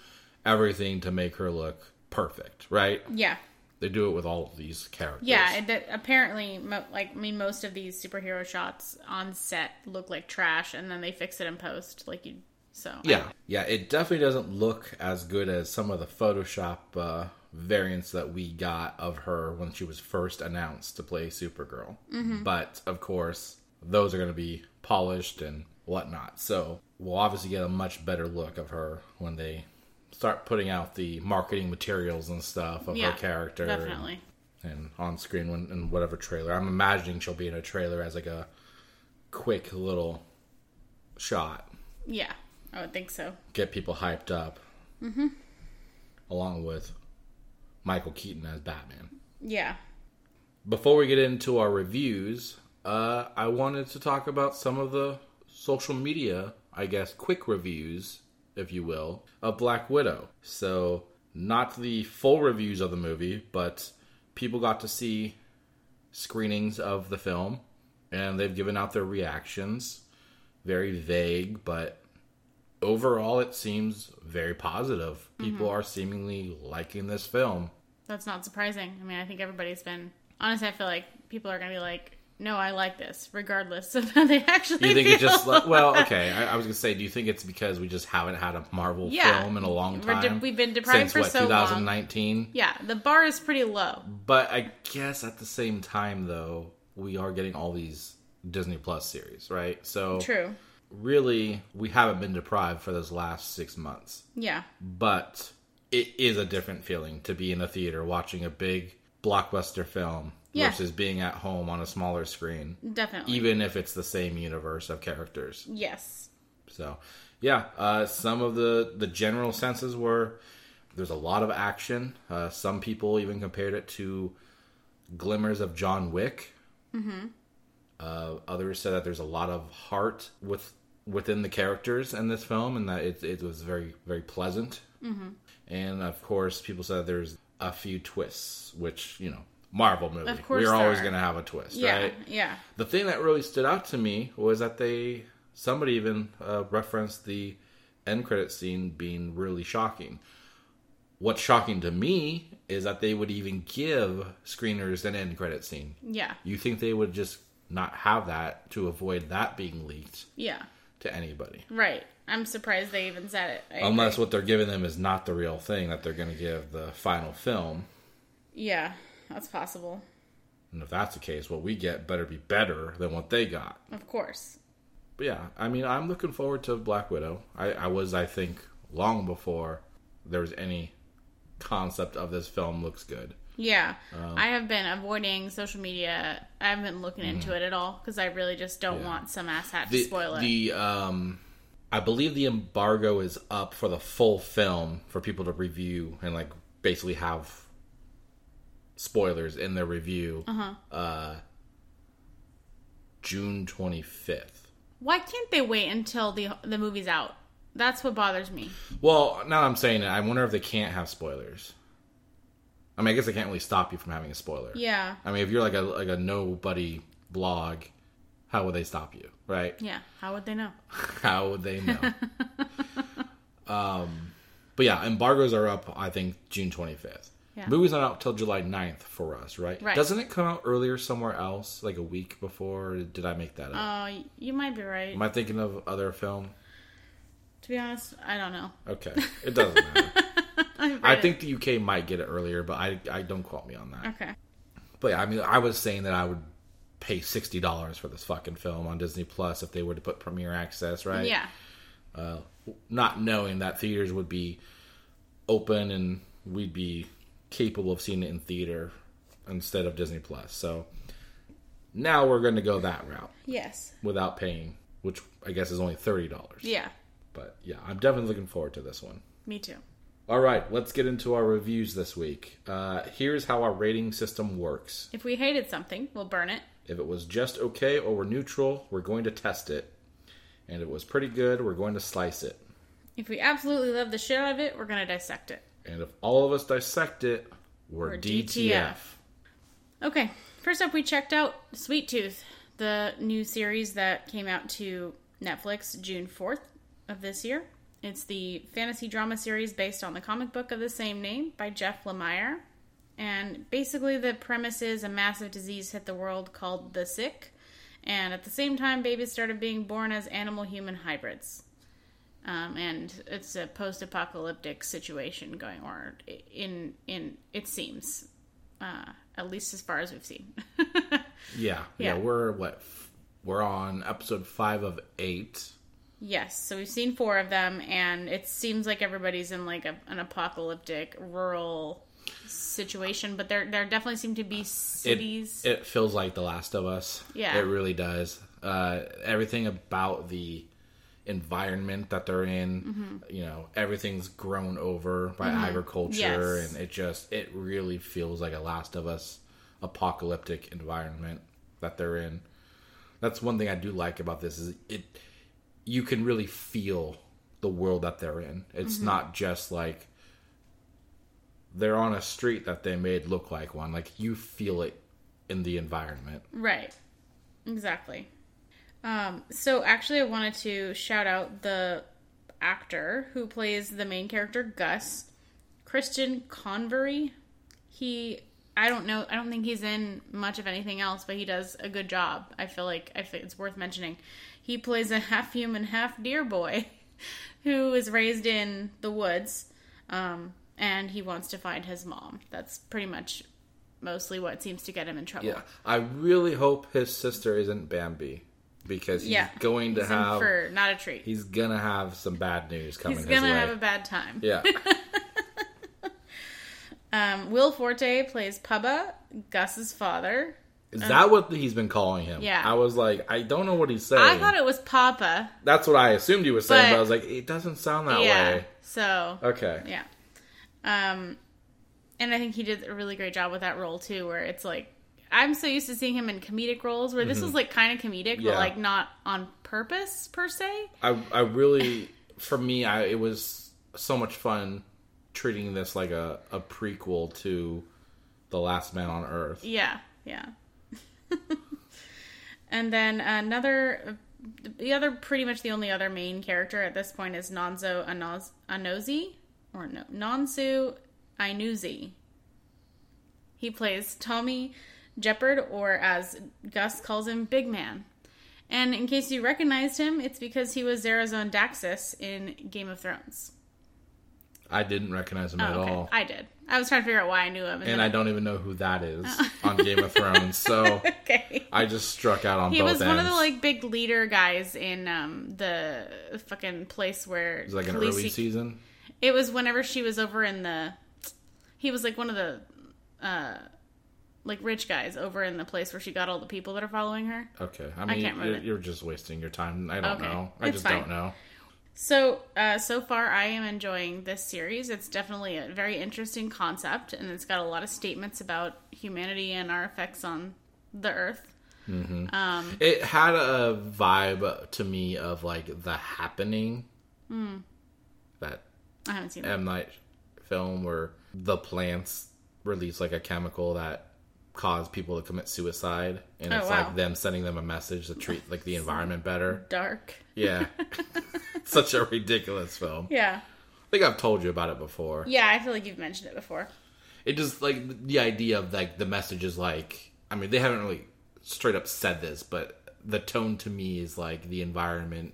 everything to make her look perfect, right? Yeah. They do it with all of these characters. Yeah, it, that apparently, mo- like I mean, most of these superhero shots on set look like trash, and then they fix it in post, like you. So Yeah, yeah, it definitely doesn't look as good as some of the Photoshop uh, variants that we got of her when she was first announced to play Supergirl. But of course, those are going to be polished and whatnot. So we'll obviously get a much better look of her when they start putting out the marketing materials and stuff of Yeah, her character and- Definitely. and, on screen when in whatever trailer. I'm imagining she'll be in a trailer as like a quick little shot Yeah, I would think so. get people hyped up. Mm-hmm. Along with Michael Keaton as Batman. Yeah. Before we get into our reviews, uh, I wanted to talk about some of the social media, I guess, quick reviews, if you will, of Black Widow. So, not the full reviews of the movie, but people got to see screenings of the film, and they've given out their reactions. Very vague, but overall, it seems very positive. Mm-hmm. People are seemingly liking this film. That's not surprising. I mean, I think everybody's been. Honestly, I feel like people are going to be like, no, I like this, regardless of <laughs> how they actually you think feel. it just like, well, <laughs> okay? I, I was gonna say, do you think it's because we just haven't had a Marvel Yeah. film in a long We're de- time? we've been deprived since for what so long. 2019. Yeah, the bar is pretty low. But I guess at the same time, though, we are getting all these Disney Plus series, right? So True. Really, we haven't been deprived for those last six months. Yeah. But it is a different feeling to be in a theater watching a big blockbuster film Yeah. versus being at home on a smaller screen, Definitely. even if it's the same universe of characters. yes. So, yeah, uh, some of the the general senses were there's a lot of action. Uh, some people even compared it to glimmers of John Wick. Mm-hmm. Uh, others said that there's a lot of heart with within the characters in this film, and that it it was very very pleasant. Mm-hmm. And of course, people said there's a few twists, which you know. Marvel movie. Of course We're always going to have a twist, Yeah. right? Yeah. The thing that really stood out to me was that they somebody even uh, referenced the end credit scene being really shocking. What's shocking to me is that they would even give screeners an end credit scene. Yeah. You think they would just not have that to avoid that being leaked Yeah. To anybody? Right. I'm surprised they even said it. I Unless agree. what they're giving them is not the real thing that they're going to give the final film. Yeah, that's possible. And if that's the case, what we get better be better than what they got. Of course. But yeah, I mean, I'm looking forward to Black Widow. I, I was, I think, long before there was any concept of this film looks good. Yeah. Um, I have been avoiding social media. I haven't been looking into it at all because I really just don't Mm-hmm. Yeah. want some asshat to spoil it. the um, I believe the embargo is up for the full film for people to review and like basically have spoilers in their review. Uh-huh. Uh, June 25th. Why can't they wait until the the movie's out? That's what bothers me. Well, now I'm saying it, I wonder if they can't have spoilers. I mean, I guess they can't really stop you from having a spoiler. Yeah. I mean, if you're like a like a nobody blog, how would they stop you, right? Yeah. How would they know? <laughs> How would they know? <laughs> um, but yeah, embargoes are up. I think June 25th. Yeah. Movie's not out till July 9th for us, right? Right. Doesn't it come out earlier somewhere else, like a week before? Or did I make that up? Oh, you might be right. Am I thinking of other film? to be honest, I don't know. Okay, <laughs> it doesn't matter. I think the UK might get it earlier, but I I don't quote me on that. Okay. But yeah, I mean, I was saying that I would pay sixty dollars for this fucking film on Disney Plus if they were to put premiere access, right? Yeah. Uh, not knowing that theaters would be open and we'd be capable of seeing it in theater instead of Disney Plus. So now we're going to go that route Yes. without paying, which I guess is only thirty dollars. Yeah. But yeah, I'm definitely looking forward to this one. Me too. All right, let's get into our reviews this week. Uh, here's how our rating system works. If we hated something, we'll burn it. If it was just okay or we're neutral, we're going to test it. And if it was pretty good, we're going to slice it. If we absolutely love the shit out of it, we're gonna dissect it. And if all of us dissect it, we're, We're DTF. DTF. Okay. First up, we checked out Sweet Tooth, the new series that came out to Netflix June 4th of this year. It's the fantasy drama series based on the comic book of the same name by Jeff Lemire. And basically, the premise is a massive disease hit the world called the Sick. And at the same time, babies started being born as animal human hybrids. um, and it's a post-apocalyptic situation going on. In in it seems, uh, at least as far as we've seen. <laughs> Yeah, Yeah. yeah. We're what? We're on episode five of eight. Yes, so we've seen four of them, and it seems like everybody's in like a, an apocalyptic rural situation, but there there definitely seem to be cities. it feels like The Last of Us. Yeah. it really does. Uh, everything about the environment that they're in, Mm-hmm. you know, everything's grown over by agriculture, Yes. and it just it really feels like a Last of Us apocalyptic environment that they're in. That's one thing I do like about this is it you can really feel the world that they're in. It's Mm-hmm. not just like they're on a street that they made look like one. Like you feel it in the environment. Right. Exactly. Um, so actually, I wanted to shout out the actor who plays the main character, Gus, Christian Convery. He, I don't know, I don't think he's in much of anything else, but he does a good job. I feel like I think it's worth mentioning. He plays a half human, half deer boy <laughs> who is raised in the woods, um, and he wants to find his mom. That's pretty much mostly what seems to get him in trouble. Yeah. I really hope his sister isn't Bambi because he's Yeah, going to He's have for not a treat. he's gonna have some bad news coming He's gonna have a bad time. yeah. <laughs> Um, Will Forte plays Pubba, Gus's father. Is that what he's been calling him? Uh, Yeah. I was like, I don't know what he's saying. I thought it was Papa. That's what I assumed he was saying, but, But- I was like, it doesn't sound that yeah. way. So Okay. yeah. Um, and I think he did a really great job with that role too, where it's like I'm so used to seeing him in comedic roles, where this was like kind of comedic, Mm-hmm. Yeah. but like not on purpose per se. I I really for me I it was so much fun treating this like a, a prequel to The Last Man on Earth. Yeah, yeah. <laughs> and then another, the other, pretty much the only other main character at this point is Nonzo Anoz, Anozi, or no, Nonso Anozie. He plays Tommy Jepperd, or as Gus calls him, Big Man. And in case you recognized him, it's because he was Xaro Xhoan Daxos in Game of Thrones. I didn't recognize him at Oh, okay. all. I did. I was trying to figure out why I knew him. and then I don't even know who that is on Game of Thrones. So <laughs> okay. I just struck out on He both was ends. one of the like big leader guys in um the fucking place where it was like an Khaleesi- early season. It was whenever she was over in the. He was like one of the, uh, like rich guys over in the place where she got all the people that are following her. Okay, I mean can't you're, you're just wasting your time. I don't Okay, know. I it's just fine. don't know. So, uh, so far, I am enjoying this series. It's definitely a very interesting concept, and it's got a lot of statements about humanity and our effects on the Earth. Um, It had a vibe to me of like The Happening. Hmm. That I haven't seen that. M Night film where the plants release like a chemical that cause people to commit suicide, and Oh, it's wow. like them sending them a message to treat like the environment better. Dark. Yeah, <laughs> <laughs> such a ridiculous film. Yeah. I think I've told you about it before. Yeah, I feel like you've mentioned it before. It just like the idea of like the message is like I mean they haven't really straight up said this, but the tone to me is like the environment,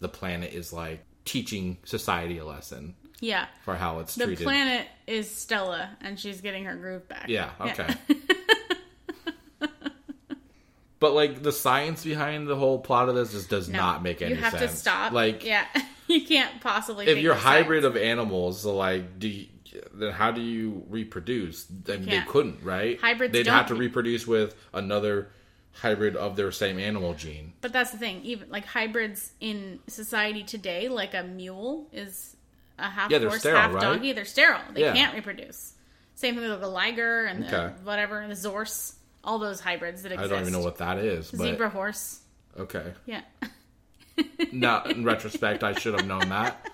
the planet is like teaching society a lesson Yeah. for how it's The treated. The planet is Stella, and she's getting her groove back. Yeah, okay. <laughs> but like the science behind the whole plot of this just does No, not make any sense. You have sense. to stop. Like yeah, <laughs> you can't possibly. if you're hybrid science. of animals, so like do you, then how do you reproduce? I mean, they couldn't, right? Hybrids They'd have to reproduce with another hybrid of their same animal gene. But that's the thing. Even like hybrids in society today, like a mule is a half Yeah, horse, sterile, half right? donkey. They're sterile. They Yeah. can't reproduce. Same thing with the liger and the Okay. whatever, the zorse. All those hybrids that exist. I don't even know what that is, but zebra horse. okay. Yeah. <laughs> Now, in retrospect, I should have known that.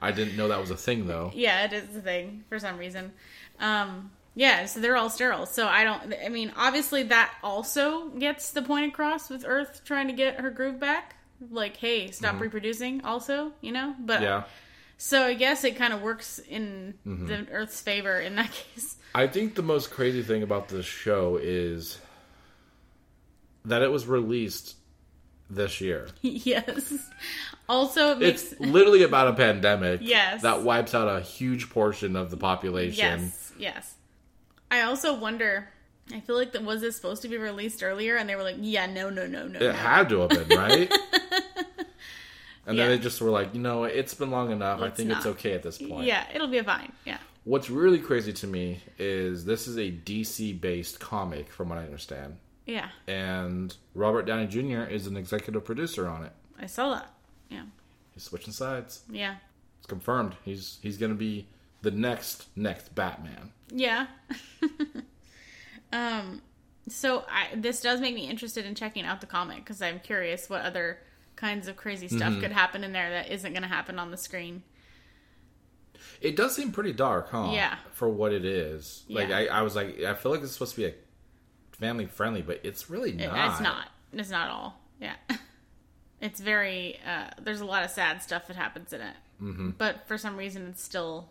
I didn't know that was a thing, though. Yeah, it is a thing for some reason. Um, yeah, so they're all sterile. So I don't. I mean, obviously that also gets the point across with Earth trying to get her groove back. Like, hey, stop reproducing. Also, you know. But Mm-hmm. Yeah, so I guess it kind of works in Mm-hmm. the Earth's favor in that <laughs> case. I think the most crazy thing about this show is that it was released this year. <laughs> yes. Also, it makes It's literally about a pandemic. <laughs> Yes. That wipes out a huge portion of the population. yes, yes. I also wonder. I feel like that was this supposed to be released earlier, and they were like, "Yeah, no, no, no, no." It no. had to have been, right? And Yeah. then they just were like, you know, it's been long enough. I Let's think it's okay at this point. Yeah, it'll be a fine. Yeah. What's really crazy to me is this is a DC based comic, from what I understand. Yeah, And Robert Downey Jr. is an executive producer on it. I saw that. Yeah, He's switching sides. yeah, It's confirmed. He's he's gonna be the next next Batman. yeah. <laughs> um, so I this does make me interested in checking out the comic because I'm curious what other kinds of crazy stuff Mm-hmm. could happen in there that isn't going to happen on the screen. It does seem pretty dark, huh? Yeah. For what it is. Like Yeah. I, I was like I feel like it's supposed to be a family friendly, but it's really It- not. It's not. It's not all. Yeah. <laughs> It's very. Uh, there's a lot of sad stuff that happens in it, mm-hmm. but for some reason it's still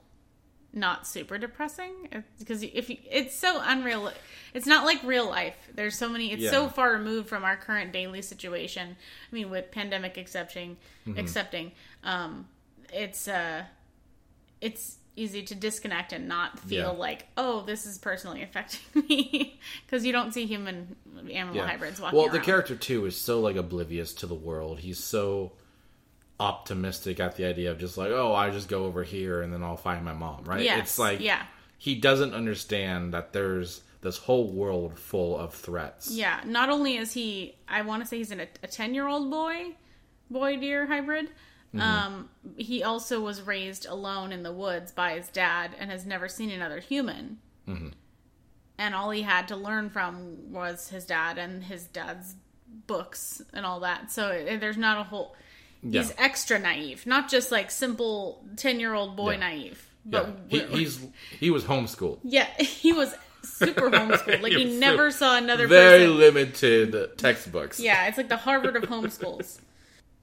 not super depressing because if you, it's so unreal. It's not like real life. There's so many. It's so far removed from our current daily situation. I mean, with pandemic accepting, Mm-hmm. accepting, um, it's uh, it's easy to disconnect and not feel Yeah. like, oh, this is personally <laughs> affecting me because you don't see human animal Yeah. hybrids walking Well, around. the character too is so like oblivious to the world. He's so optimistic at the idea of just like, oh, I just go over here and then I'll find my mom, right? Yes, It's like yeah. he doesn't understand that there's this whole world full of threats. Yeah, not only is he, I want to say he's an, a 10 year old boy, boy deer hybrid. Mm-hmm. Um, he also was raised alone in the woods by his dad and has never seen another human. Mm-hmm. And all he had to learn from was his dad and his dad's books and all that. So uh, there's not a whole. He's extra naive, not just like simple 10 year old boy Yeah. naive. Yeah. He, he's he was homeschooled. <laughs> yeah, he was super homeschooled. Like <laughs> He never saw another Very person. limited textbooks. Yeah, it's like the Harvard of homeschools.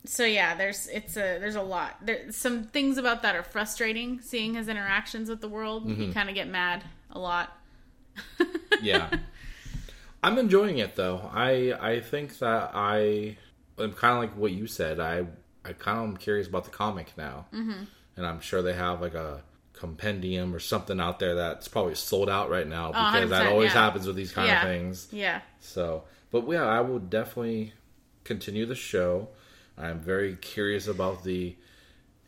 So yeah, there's it's a there's a lot. There's some things about that are frustrating. Seeing his interactions with the world, Mm-hmm. you kind of get mad a lot. <laughs> yeah i'm enjoying it though i i think that i i'm kind of like what you said i i kind of am curious about the comic now mm-hmm. and i'm sure they have like a compendium or something out there that's probably sold out right now because that always yeah. happens with these kind Yeah. of things Yeah, so but yeah i will definitely continue the show i'm very curious about the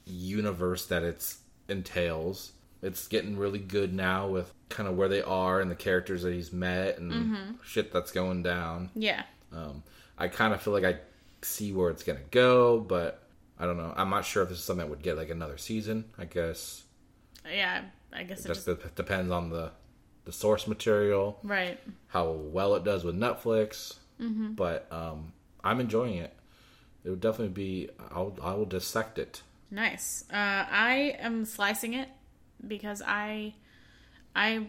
universe that it entails it's getting really good now with kind of where they are and the characters that he's met and Mm-hmm. shit that's going down yeah, um, i kind of feel like i see where it's gonna go but i don't know i'm not sure if this is something that would get like another season i guess yeah. I guess it just just depends on the the source material right. how well it does with Netflix. Mm-hmm. But um, I'm enjoying it. It would definitely be. I'll I will dissect it. Nice. Uh, I am slicing it because I, I,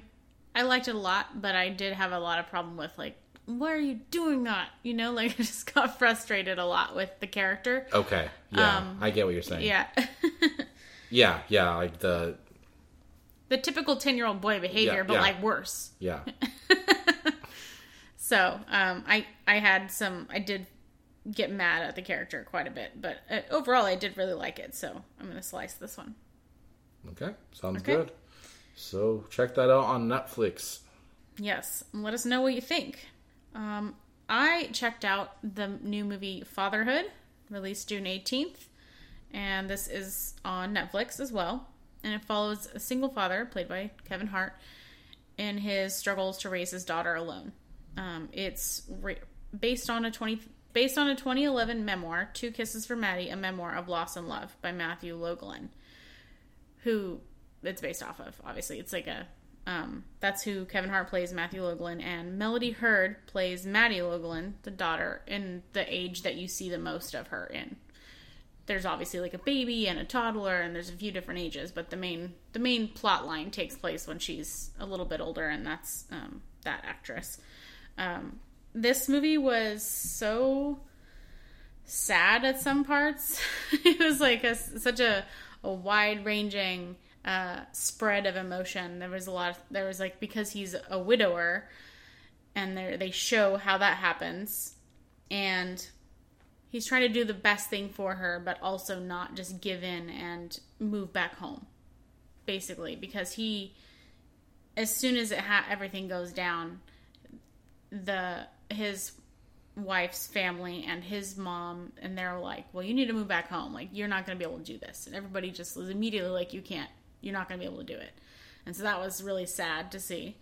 I liked it a lot, but I did have a lot of problem with like, why are you doing that? You know, like <laughs> I just got frustrated a lot with the character. Okay. Yeah, Um, I get what you're saying. Yeah. <laughs> Yeah. Yeah. Like the. the typical 10 year old boy behavior, Yeah, but yeah. like worse. Yeah. <laughs> So, um, I, I had some, I did get mad at the character quite a bit, but uh, overall I did really like it. So I'm going to slice this one. Okay. Sounds Okay. good. So check that out on Netflix. Yes, and let us know what you think. Um, I checked out the new movie Fatherhood, released June 18th, and this is on Netflix as well. And it follows a single father, played by Kevin Hart, in his struggles to raise his daughter alone. Um, it's re- based on a 20 based on a 2011 memoir, Two Kisses for Maddie, a memoir of loss and love by Matthew Logelin who it's based off of. Obviously, it's like a um, that's who Kevin Hart plays Matthew Logelin, and Melody Hurd plays Maddie Logelin, the daughter, in the age that you see the most of her in. There's obviously like a baby and a toddler, and there's a few different ages, but the main the main plot line takes place when she's a little bit older, and that's um, that actress. Um, this movie was so sad at some parts. <laughs> it was like a, such a, a wide ranging uh, spread of emotion. There was a lot. Of, there was like because he's a widower, and they show how that happens, and he's trying to do the best thing for her, but also not just give in and move back home, basically, because he, as soon as it ha- everything goes down, the his wife's family and his mom and they're like well you need to move back home like you're not going to be able to do this and everybody just was immediately like you can't you're not going to be able to do it and so that was really sad to see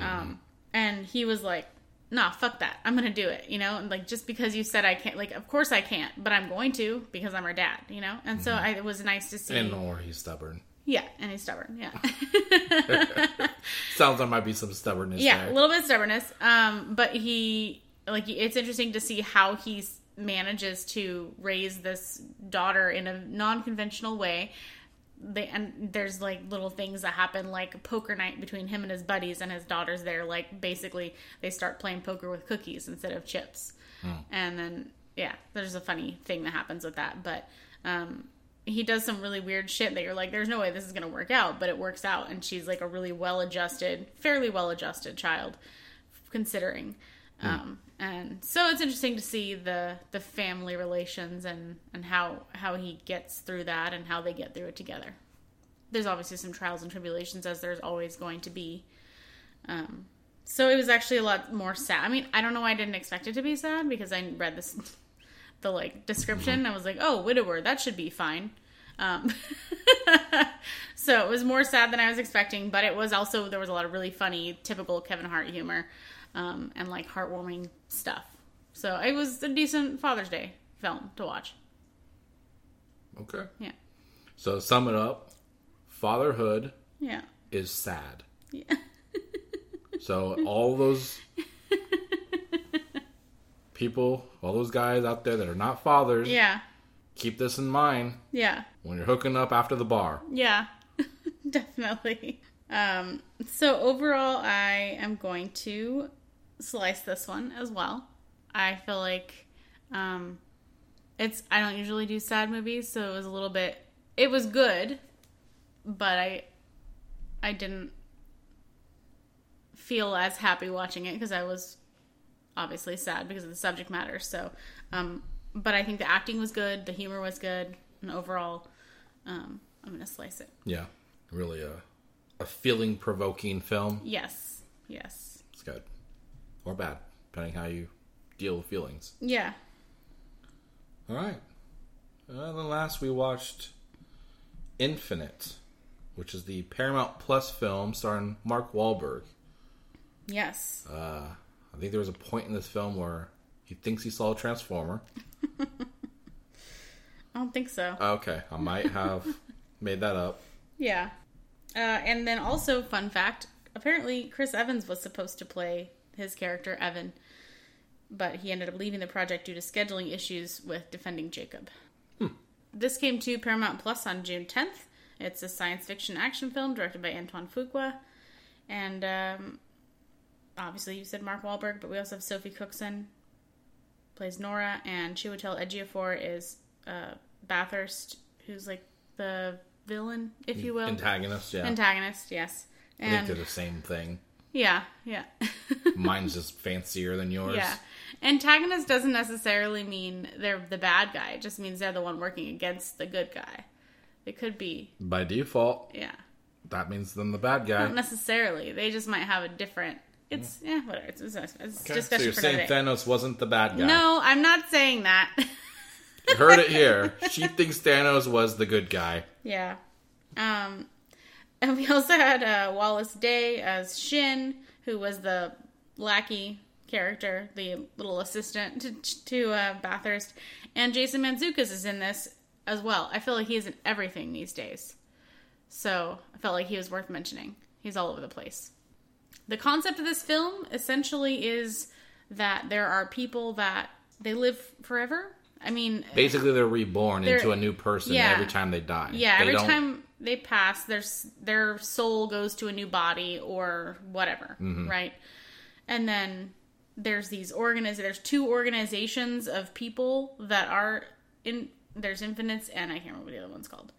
um, and he was like nah fuck that i'm going to do it you know and like just because you said i can't like of course i can't but i'm going to because i'm her dad you know and so I, it was nice to see And or he's stubborn. yeah and he's stubborn yeah <laughs> Sounds like might be some stubbornness yeah, there. a little bit of stubbornness. Um, but he like it's interesting to see how he manages to raise this daughter in a non-conventional way. They and there's like little things that happen, like poker night between him and his buddies, and his daughter's there. Like basically, they start playing poker with cookies instead of chips, and then yeah, there's a funny thing that happens with that. But um, he does some really weird shit that you're like, there's no way this is gonna work out, but it works out, and she's like a really well-adjusted, fairly well-adjusted child, considering. Um, and so it's interesting to see the the family relations and and how how he gets through that and how they get through it together. There's obviously some trials and tribulations as there's always going to be. Um, so it was actually a lot more sad. I mean, I don't know why I didn't expect it to be sad because I read this <laughs> the like description. I was like, oh, widower, that should be fine. Um, <laughs> so it was more sad than I was expecting, but it was also there was a lot of really funny, typical Kevin Hart humor, um, and like heartwarming stuff. So it was a decent Father's Day film to watch. Okay. Yeah, So sum it up, fatherhood yeah, is sad. yeah, <laughs> So all those people, all those guys out there that are not fathers, yeah, keep this in mind yeah. when you're hooking up after the bar. Yeah, <laughs> definitely. Um, so overall, I am going to slice this one as well. I feel like um, it's. I don't usually do sad movies, so it was a little bit. It was good, but I, I didn't feel as happy watching it because I was obviously sad because of the subject matter. So, um, but I think the acting was good, the humor was good, and overall, um, I'm gonna slice it. Yeah, really a a feeling provoking film. Yes, yes, It's good or bad, depending how you deal with feelings. yeah, All right. Uh, then last we watched Infinite, which is the Paramount Plus film starring Mark Wahlberg. yes. Uh, I think there was a point in this film where he thinks he saw a transformer. <laughs> I don't think so. Okay, I might have <laughs> made that up. Yeah. Uh, and then also, fun fact apparently, Chris Evans was supposed to play his character, Evan, but he ended up leaving the project due to scheduling issues with defending Jacob. This came to Paramount Plus on June 10th. It's a science fiction action film directed by Antoine Fuqua. And um, obviously, you said Mark Wahlberg, but we also have Sophie Cookson plays Nora, and Chiwetel Ejiofor is uh, Bathurst, who's like the villain, if you will. Antagonist, yeah. Antagonist, yes. And they're the same thing. Yeah, yeah. <laughs> Mine's just fancier than yours. yeah. Antagonist doesn't necessarily mean they're the bad guy. It just means they're the one working against the good guy. It could be, By default, yeah. that means them the bad guy. Not necessarily. They just might have a different. It's yeah, whatever. It's, it's, it's Okay, So you're saying. Thanos wasn't the bad guy? No, I'm not saying that. You heard it here. <laughs> She thinks Thanos was the good guy. Yeah. Um, <laughs> and we also had uh, Wallis Day as Shin, who was the lackey character, the little assistant to, to uh, Bathurst. And Jason Mantzoukas is in this as well. I feel like he's in everything these days. So I felt like he was worth mentioning. He's all over the place. The concept of this film essentially is that there are people that they live forever. I mean, Basically, they're reborn They're- into a new person yeah. every time they die. Yeah, They every don't- time they pass, their their soul goes to a new body or whatever, right? And then there's these organiz there's two organizations of people that are in there's infinites and I can't remember what the other one's called.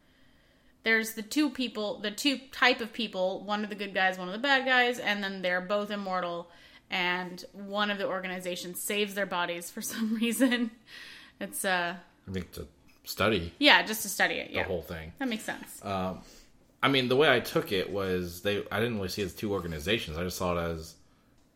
There's the two people, the two type of people, one of the good guys, one of the bad guys, and then they're both immortal and one of the organizations saves their bodies for <laughs> some reason It's uh I think to study yeah, just to study it. the whole thing. That makes sense. Um, I mean, the way I took it was they. I didn't really see it as two organizations. I just saw it as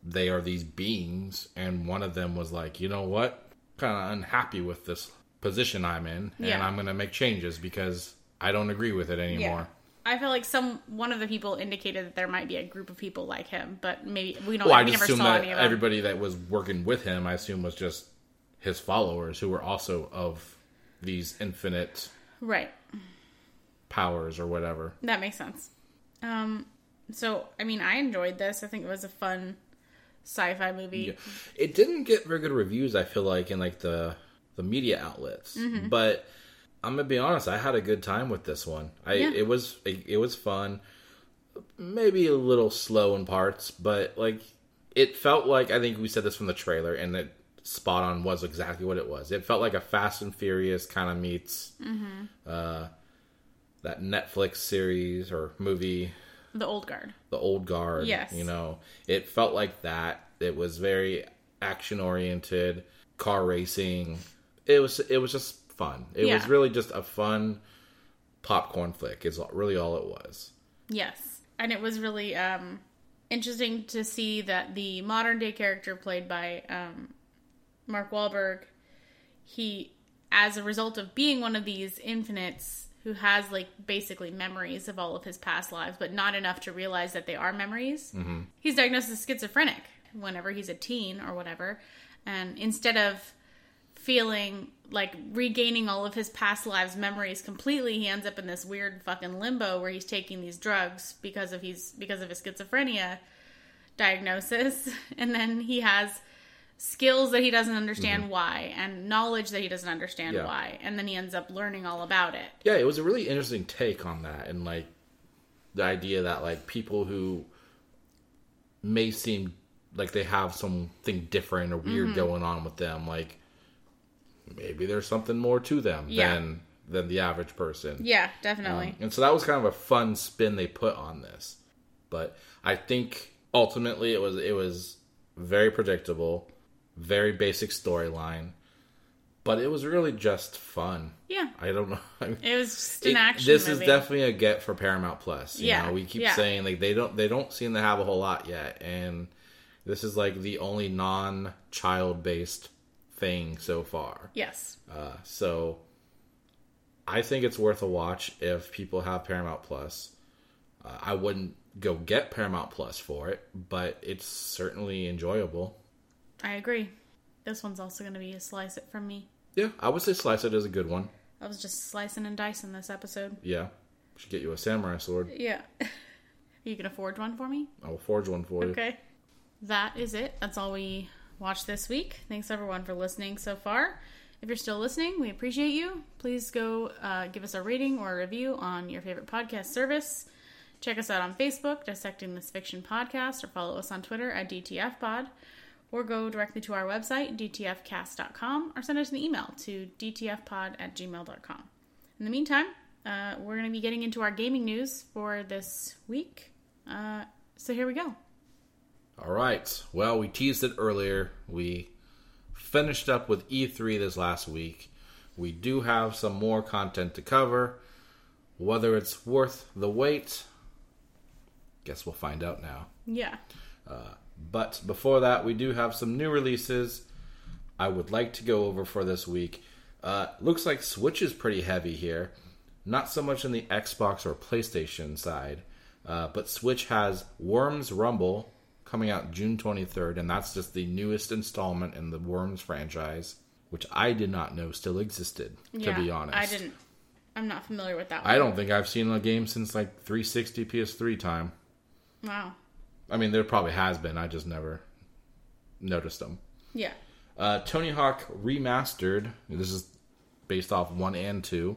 they are these beings, and one of them was like, you know what, kind of unhappy with this position I'm in, and Yeah. I'm going to make changes because I don't agree with it anymore. I feel like some one of the people indicated that there might be a group of people like him, but maybe we don't. Well, I we just never assume saw that any of them. everybody that was working with him, I assume, was just his followers who were also of these infinite Right. powers or whatever. That makes sense. Um. So I mean, I enjoyed this. I think it was a fun sci-fi movie. Yeah. It didn't get very good reviews. I feel like in like the the media outlets, Mm-hmm. but I'm gonna be honest. I had a good time with this one. I Yeah. it was it, it was fun. Maybe a little slow in parts, but like it felt like I think we said this from the trailer, and that spot on was exactly what it was. It felt like a Fast and Furious kind of meets Mm-hmm. uh, that Netflix series or movie The Old Guard. the old guard. Yes. You know, it felt like that. It was very action oriented, car racing. It was it was just fun. It was really just a fun popcorn flick. Is really all it was. Yes, and it was really um, interesting to see that the modern day character played by um, Mark Wahlberg, he, as a result of being one of these infinites who has like basically memories of all of his past lives, but not enough to realize that they are memories. Mm-hmm. He's diagnosed as schizophrenic whenever he's a teen or whatever, and instead of feeling like regaining all of his past lives memories completely he ends up in this weird fucking limbo where he's taking these drugs because of he's because of his schizophrenia diagnosis <laughs> and then he has skills that he doesn't understand why and knowledge that he doesn't understand Yeah. why and then he ends up learning all about it Yeah, it was a really interesting take on that, and like the idea that like people who may seem like they have something different or weird Mm-hmm. going on with them, like maybe there's something more to them Yeah. than than the average person. yeah definitely Um, and so that was kind of a fun spin they put on this. But I think ultimately it was it was very predictable, very basic storyline, but it was really just fun. yeah I don't know. <laughs> I mean, it was just an it- action this movie. is definitely a get for Paramount Plus. You Yeah, know, we keep yeah. saying like they don't they don't seem to have a whole lot yet, and this is like the only non child based thing so far. yes Uh, so I think it's worth a watch if people have Paramount Plus. Uh, I wouldn't go get Paramount Plus for it, but it's certainly enjoyable. I agree this one's also going to be a slice it from me Yeah, I would say Slice It is a good one. i was just slicing and dicing this episode Yeah, should get you a samurai sword. yeah <laughs> you can forge one for me I will forge one for you. Okay. That is it. That's all we watched this week. Thanks everyone for listening so far. If you're still listening, we appreciate you. Please go uh, give us a rating or a review on your favorite podcast service. Check us out on Facebook, Dissecting This Fiction Podcast, or follow us on Twitter at DTFPod, or go directly to our website, dtfcast.com, or send us an email to dtfpod at gmail.com. In the meantime, uh, we're going to be getting into our gaming news for this week. Uh, so here we go. All right. Well, we teased it earlier. We finished up with E3 this last week. We do have some more content to cover. Whether it's worth the wait, guess we'll find out now. Yeah. But before that, we do have some new releases I would like to go over for this week. Uh, looks like Switch is pretty heavy here. Not so much on the Xbox or PlayStation side, uh, but Switch has Worms Rumble coming out June 23rd, and that's just the newest installment in the Worms franchise, which I did not know still existed, Yeah, to be honest. I didn't. I'm not familiar with that one. I don't think I've seen a game since like 360 PS3 time. Wow. I mean, there probably has been. I just never noticed them. Yeah. Uh, Tony Hawk Remastered, this is based off 1 and 2,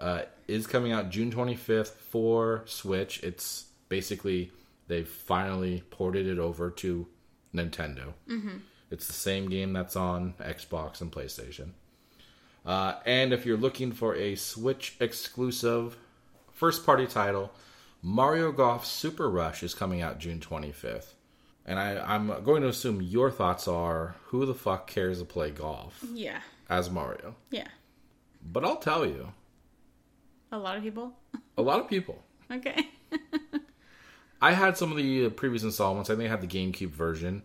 uh, is coming out June 25th for Switch. It's basically, they've finally ported it over to Nintendo. Mm-hmm. It's the same game that's on Xbox and PlayStation. Uh, and if you're looking for a Switch exclusive first party title, Mario Golf Super Rush is coming out June 25th. And I, I'm going to assume your thoughts are who the fuck cares to play golf? Yeah. as Mario. Yeah. But I'll tell you, A lot of people. a lot of people. Okay. <laughs> I had some of the previous installments. I think I had the GameCube version.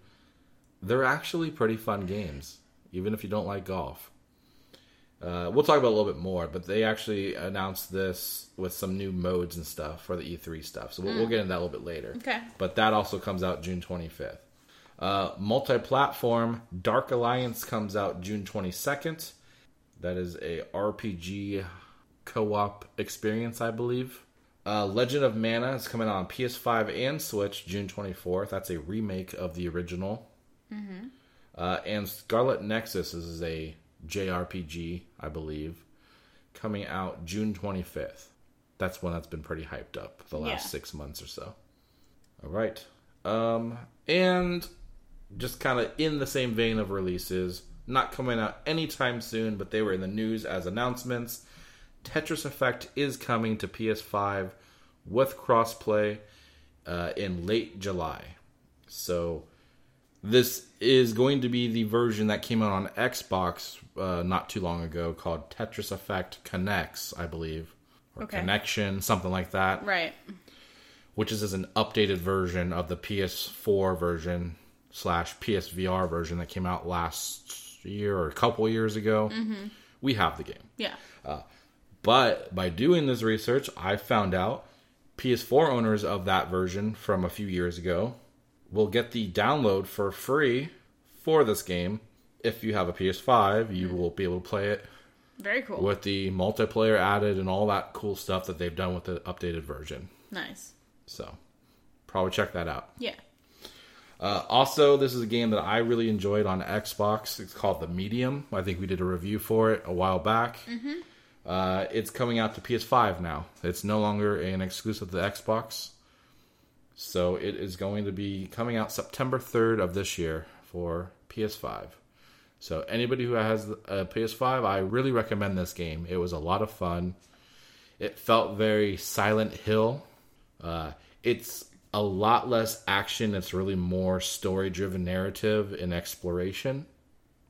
They're actually pretty fun games, even if you don't like golf. Uh, we'll talk about it a little bit more, but they actually announced this with some new modes and stuff for the E3 stuff. So we'll, we'll get into that a little bit later. Okay. But that also comes out June 25th. Uh, multi-platform Dark Alliance comes out June 22nd. That is a RPG co-op experience, I believe. Uh, Legend of Mana is coming out on PS5 and Switch June 24th. That's a remake of the original. Uh, and Scarlet Nexus is a JRPG, I believe, coming out June 25th. That's one that's been pretty hyped up the last Yeah. six months or so. All right. Um, and just kind of in the same vein of releases, not coming out anytime soon, but they were in the news as announcements. Tetris Effect is coming to PS5 with crossplay uh, in late July. So this is going to be the version that came out on Xbox uh, not too long ago called Tetris Effect Connects, I believe, or Okay. Connection, something like that Right. which is an updated version of the PS4 version slash PSVR version that came out last year or a couple years ago. We have the game. Yeah. But by doing this research, I found out PS4 owners of that version from a few years ago will get the download for free for this game. If you have a PS5, you will be able to play it Very cool. with the multiplayer added and all that cool stuff that they've done with the updated version. Nice. So, probably check that out. Yeah. Uh, also, this is a game that I really enjoyed on Xbox. It's called The Medium. I think we did a review for it a while back. Uh, it's coming out to PS5 now. It's no longer an exclusive to the Xbox. So it is going to be coming out September 3rd of this year for PS5. So anybody who has a PS5, I really recommend this game. It was a lot of fun. It felt very Silent Hill. Uh, it's a lot less action. It's really more story driven narrative and exploration,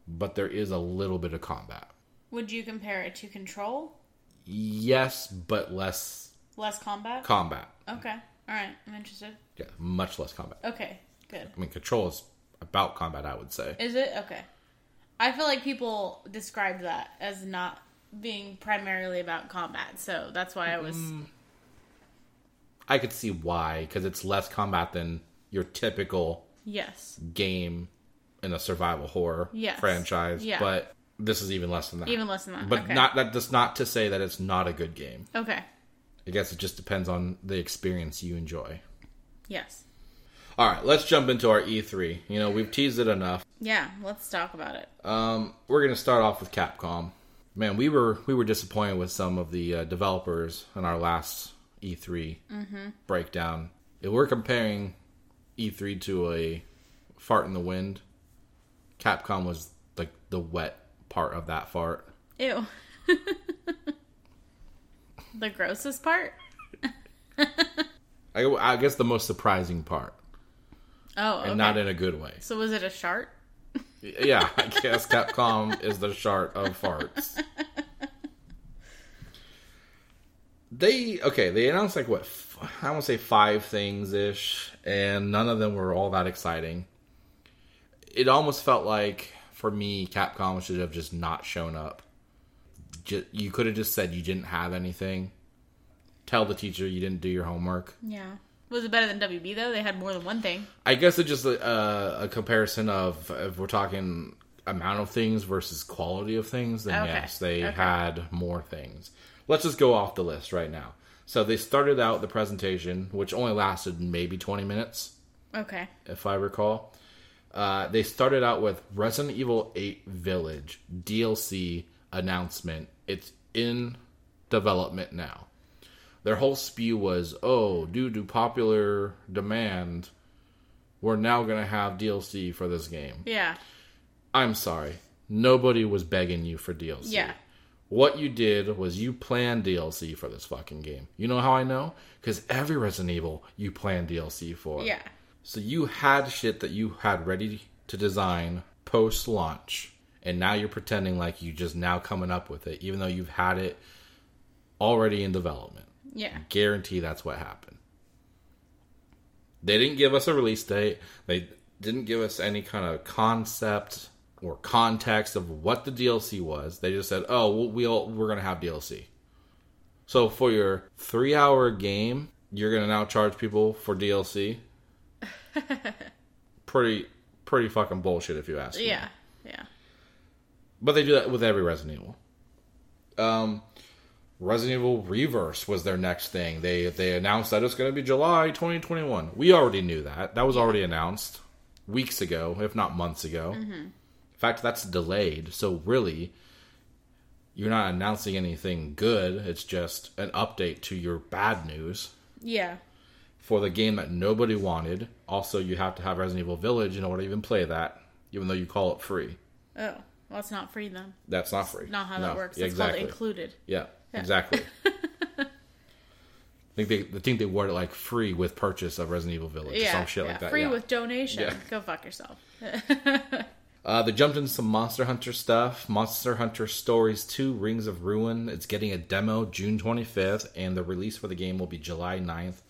but there is a little bit of combat. Would you compare it to Control? Yes, but less Less combat? combat. okay. All right. I'm interested. Yeah, much less combat. Okay. Good. I mean, Control is about combat, I would say. Is it? Okay. I feel like people describe that as not being primarily about combat, so that's why I was. Mm, I could see why, because it's less combat than your typical Yes. game in a survival horror Yes. franchise. Yeah. But this is even less than that. Even less than that. But okay. not that. That's not to say that it's not a good game. Okay. I guess it just depends on the experience you enjoy. Yes. All right, let's jump into our E3. You know, we've teased it enough. Yeah. Let's talk about it. Um, we're gonna start off with Capcom. Man, we were we were disappointed with some of the uh, developers in our last E3 breakdown. If we're comparing E3 to a fart in the wind, Capcom was like the wet part of that fart. Ew. <laughs> the grossest part? <laughs> I, I guess the most surprising part, Oh, okay. and not in a good way. so was it a shart? Yeah, I guess Capcom is the shart of farts. They okay. They announced like what f- I want to say five things ish, and none of them were all that exciting. It almost felt like for me, Capcom should have just not shown up. Ju- you could have just said you didn't have anything. Tell the teacher you didn't do your homework. Yeah. Was it better than WB though? They had more than one thing. I guess it's just a, a comparison of if we're talking amount of things versus quality of things, then Okay. yes, they Okay. had more things. Let's just go off the list right now. So they started out the presentation, which only lasted maybe 20 minutes, Okay. if I recall. Uh, they started out with Resident Evil 8 Village DLC announcement. It's in development now. Their whole spew was, oh, due to popular demand, we're now going to have DLC for this game. Yeah. I'm sorry. Nobody was begging you for DLC. Yeah. What you did was you planned DLC for this fucking game. You know how I know? Because every Resident Evil you plan DLC for. Yeah. So you had shit that you had ready to design post launch, and now you're pretending like you just now coming up with it, even though you've had it already in development. Yeah. I Guarantee that's what happened. They didn't give us a release date. They didn't give us any kind of concept or context of what the DLC was. They just said, "Oh, we'll, we'll we're gonna have DLC." So for your three-hour game, you're gonna now charge people for DLC. <laughs> pretty, pretty fucking bullshit, if you ask me. Yeah. But they do that with every Resident Evil. Um, Resident Evil Reverse was their next thing. They they announced that it's going to be July 2021. We already knew that. That was already announced weeks ago, if not months ago. In fact, that's delayed. So really, you're not announcing anything good. It's just an update to your bad news Yeah. for the game that nobody wanted. Also, you have to have Resident Evil Village in order to even play that, even though you call it free. Oh. Well, it's not free then. That's not free. Not how No, that works. yeah, It's called included. Yeah, exactly. <laughs> I think they, I think they word it like free with purchase of Resident Evil Village, or Yeah. some shit yeah. like that. Free yeah. with donation. Yeah. Go fuck yourself. <laughs> Uh, they jumped into some Monster Hunter stuff. Monster Hunter Stories 2 Wings of Ruin. It's getting a demo June 25th, and the release for the game will be July 9th.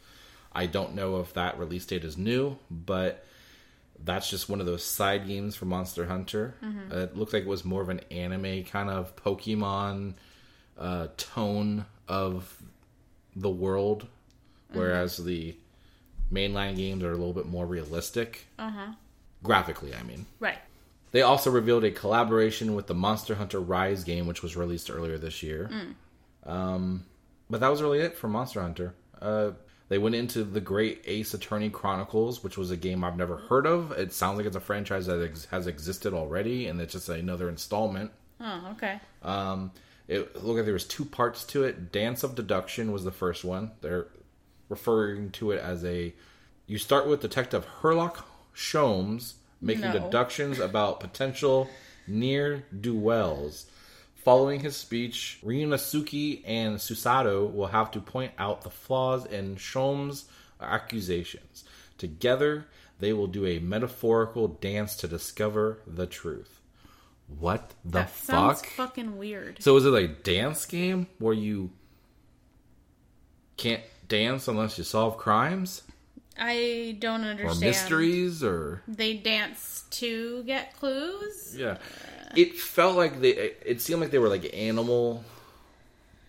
I don't know if that release date is new, but that's just one of those side games for Monster Hunter. Uh, it looks like it was more of an anime kind of Pokemon uh, tone of the world, whereas the mainline games are a little bit more realistic. Uh huh. Graphically, I mean. Right. They also revealed a collaboration with the Monster Hunter Rise game, which was released earlier this year. Um, but that was really it for Monster Hunter. Uh, they went into the Great Ace Attorney Chronicles, which was a game I've never heard of. It sounds like it's a franchise that ex- has existed already, and it's just another installment. Oh, okay. Um, it looked like there was two parts to it. Dance of Deduction was the first one. They're referring to it as a. You start with Detective Herlock Sholmes making No. deductions about potential near duels. Following his speech, Ryunosuke and Susato will have to point out the flaws in Sholmes' accusations. Together, they will do a metaphorical dance to discover the truth. What the that fuck? sounds fucking weird. So is it a dance game where you can't dance unless you solve crimes I don't or understand. mysteries or They dance to get clues. yeah? It felt like they. It seemed like they were like animal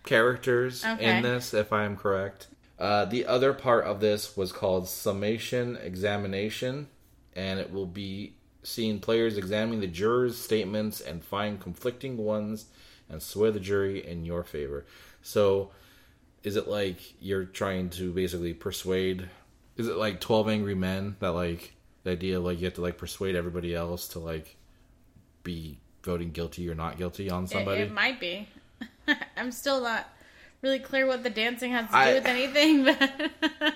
characters Okay. in this, if I am correct. Uh, the other part of this was called summation examination, and it will be seeing players examining the jurors' statements and find conflicting ones and sway the jury in your favor. So, is it like you're trying to basically persuade? Is it like Twelve Angry Men that like the idea of like you have to like persuade everybody else to like be voting guilty or not guilty on somebody? it might be. <laughs> I'm still not really clear what the dancing has to do with anything, but <laughs>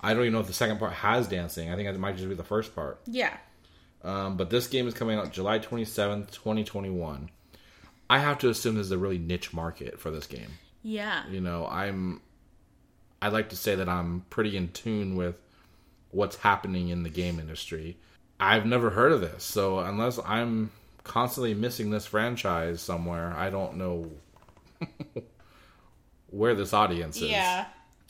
I don't even know if the second part has dancing. I think it might just be the first part. <laughs> yeah. Um, but this game is coming out July 27th, 2021. I have to assume there's a really niche market for this game. Yeah. You know, I'm. I'd like to say that I'm pretty in tune with what's happening in the game industry. I've never heard of this, so unless I'm constantly missing this franchise somewhere, I don't know <laughs> where this audience is. Yeah.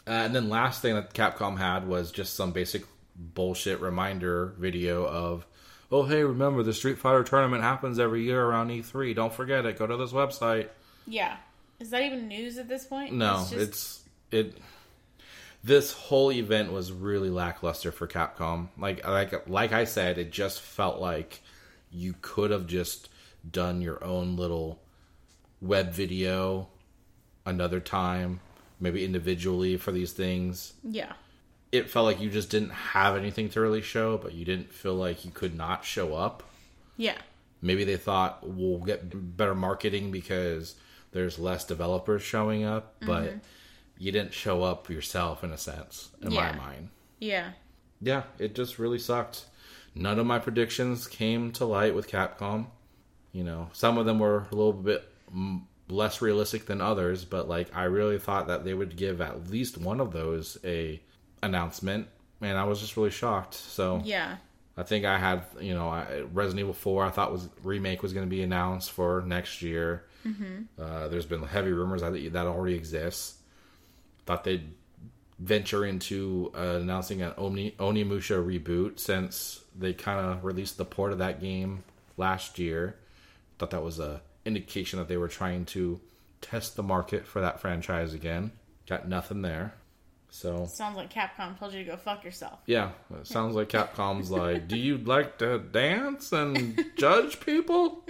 Uh, and then last thing that Capcom had was just some basic bullshit reminder video of, oh hey, remember the Street Fighter tournament happens every year around E3. Don't forget it. Go to this website. Yeah. Is that even news at this point? No, just- it's it. This whole event was really lackluster for Capcom. Like like like I said, it just felt like you could have just done your own little web video another time, maybe individually for these things. yeah. It felt like you just didn't have anything to really show, but you didn't feel like you could not show up. Yeah. Maybe they thought we'll get better marketing because there's less developers showing up, mm-hmm. but you didn't show up yourself in a sense, in Yeah. my mind. Yeah. Yeah, it just really sucked. None of my predictions came to light with Capcom. You know, some of them were a little bit less realistic than others, but like I really thought that they would give at least one of those a announcement, and I was just really shocked. So Yeah. I think I had, you know, I, Resident Evil 4 I thought was remake was going to be announced for next year. Mm-hmm. Uh, there's been heavy rumors that that already exists. Thought they'd venture into uh, announcing an Oni, Onimusha reboot since they kind of released the port of that game last year. Thought that was a indication that they were trying to test the market for that franchise again. Got nothing there. So Sounds like Capcom told you to go fuck yourself. yeah, it sounds like Capcom's like, "Do you like to dance and <laughs> judge people?"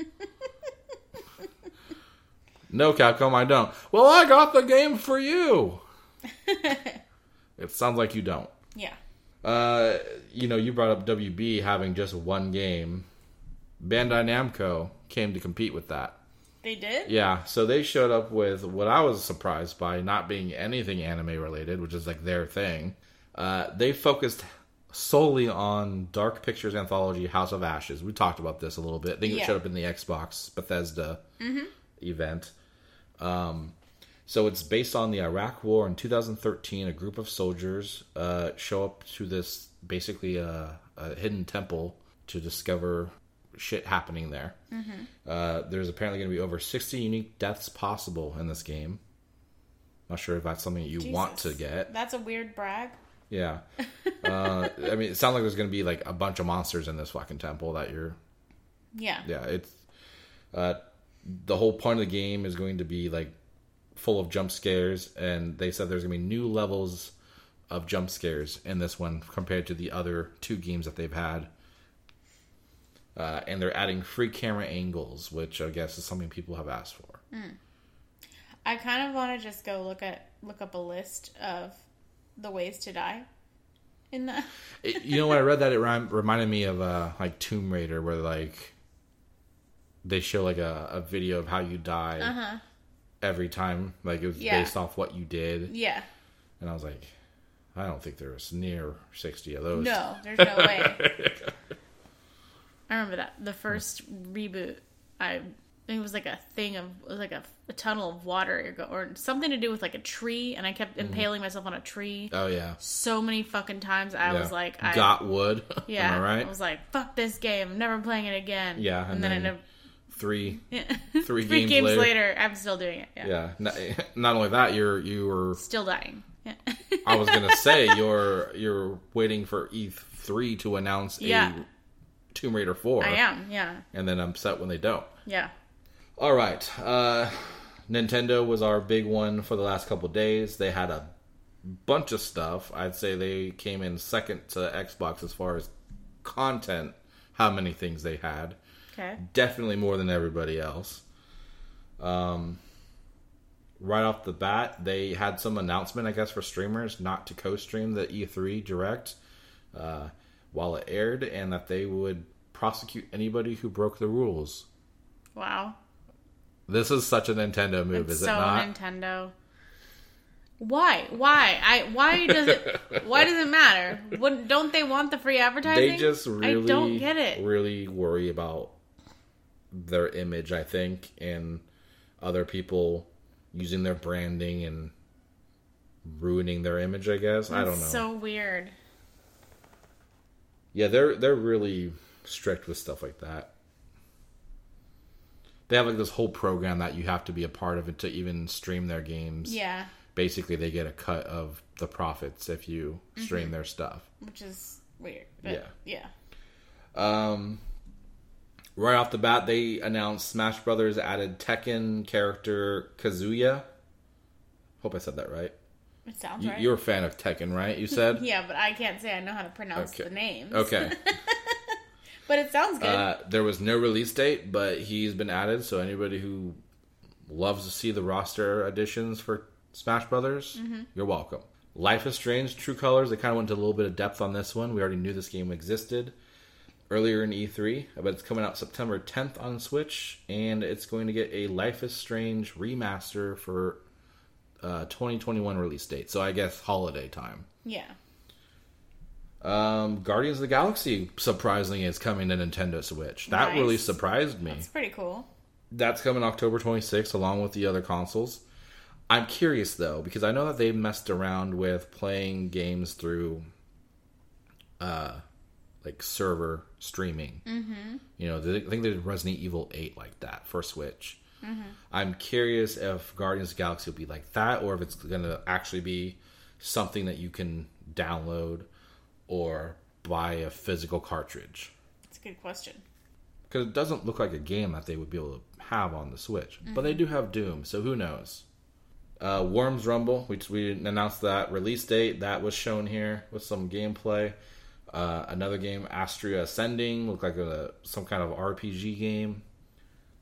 no, Capcom, I don't. Well, I got the game for you. <laughs> it sounds like you don't. Yeah. Uh, you know, you brought up WB having just one game. Bandai Namco came to compete with that. They did? Yeah, so they showed up with what I was surprised by not being anything anime related, which is like their thing. Uh, they focused solely on Dark Pictures anthology House of Ashes. We talked about this a little bit. I think it showed up in the Xbox Bethesda event. Um, so it's based on the Iraq War in 2013. A group of soldiers uh, show up to this basically a, a hidden temple to discover shit happening there. Uh, there's apparently going to be over 60 unique deaths possible in this game. Not sure if that's something you want to get. That's a weird brag. Yeah. <laughs> Uh, I mean, it sounds like there's going to be like a bunch of monsters in this fucking temple that you're. Yeah. Yeah, it's. Uh, the whole point of the game is going to be like full of jump scares, and they said there's to be new levels of jump scares in this one compared to the other two games that they've had. Uh, and they're adding free camera angles, which I guess is something people have asked for. I kind of want to just go look at look up a list of the ways to die in the <laughs> you know, when I read that, it rem- reminded me of uh, like Tomb Raider, where like they show like a, a video of how you die every time, like it was. Yeah. based off what you did, Yeah. and I was like, I don't think there's near sixty of those. No, <laughs> there's no way. I remember that the first reboot. I it was like a thing of it was like a, a tunnel of water or something to do with like a tree, and I kept Mm-hmm. impaling myself on a tree Oh yeah, so many fucking times. I yeah. was like, I, got wood. yeah, <laughs> Am I right? I was like, fuck this game, I'm never playing it again. Yeah, and, and then, then- I never. Three. Three, <laughs> Three games later. later. I'm still doing it. Yeah, Yeah. Not, not only that, you're you were. still dying. Yeah. I was gonna say <laughs> you're you're waiting for E three to announce Yeah. a Tomb Raider four. I am. Yeah, And then I'm upset when they don't. yeah. All right. Uh, Nintendo was our big one for the last couple days. They had a bunch of stuff. I'd say they came in second to Xbox as far as content, how many things they had. Okay. Definitely more than everybody else. Um, right off the bat, they had some announcement, I guess, for streamers not to co stream the E3 Direct uh, while it aired, and that they would prosecute anybody who broke the rules. Wow. This is such a Nintendo move, It's is so it not? Nintendo. Why? Why? I why <laughs> does it why does it matter? Wouldn't don't they want the free advertising? They just really, I don't get it. really worry about their image. I think, and other people using their branding and ruining their image. I guess I don't know. So weird. yeah, they're they're really strict with stuff like that. They have like this whole program that you have to be a part of it to even stream their games. Yeah, Basically, they get a cut of the profits if you stream Mm-hmm. their stuff. which is weird. But Yeah. yeah. Um, right off the bat, they announced Smash Brothers added Tekken character Kazuya. Hope I said that right. It sounds You, right. You're a fan of Tekken, right? You said. <laughs> yeah, but I can't say I know how to pronounce Okay. the name. Okay. <laughs> But it sounds good. Uh, there was no release date, but he's been added. So anybody who loves to see the roster additions for Smash Brothers, Mm-hmm. you're welcome. Life is Strange True Colors. They kind of went into a little bit of depth on this one. We already knew this game existed earlier in E3, but it's coming out September 10th on Switch, and it's going to get a Life is Strange remaster for uh, 2021 release date. So I guess holiday time. yeah. Um, Guardians of the Galaxy surprisingly is coming to Nintendo Switch. That Nice. really surprised me. It's pretty cool. That's coming October 26th along with the other consoles. I'm curious though because I know that they messed around with playing games through uh like server streaming. Mm-hmm. You know, I think they did Resident Evil Eight like that for Switch. Mm-hmm. I'm curious if Guardians of the Galaxy will be like that, or if it's going to actually be something that you can download or buy a physical cartridge. That's a good question. Because it doesn't look like a game that they would be able to have on the Switch, but they do have Doom, so who knows? Uh, Worms Rumble, we, we announced that release date. That was shown here with some gameplay. Uh, another game, Astria Ascending, looked like a some kind of RPG game.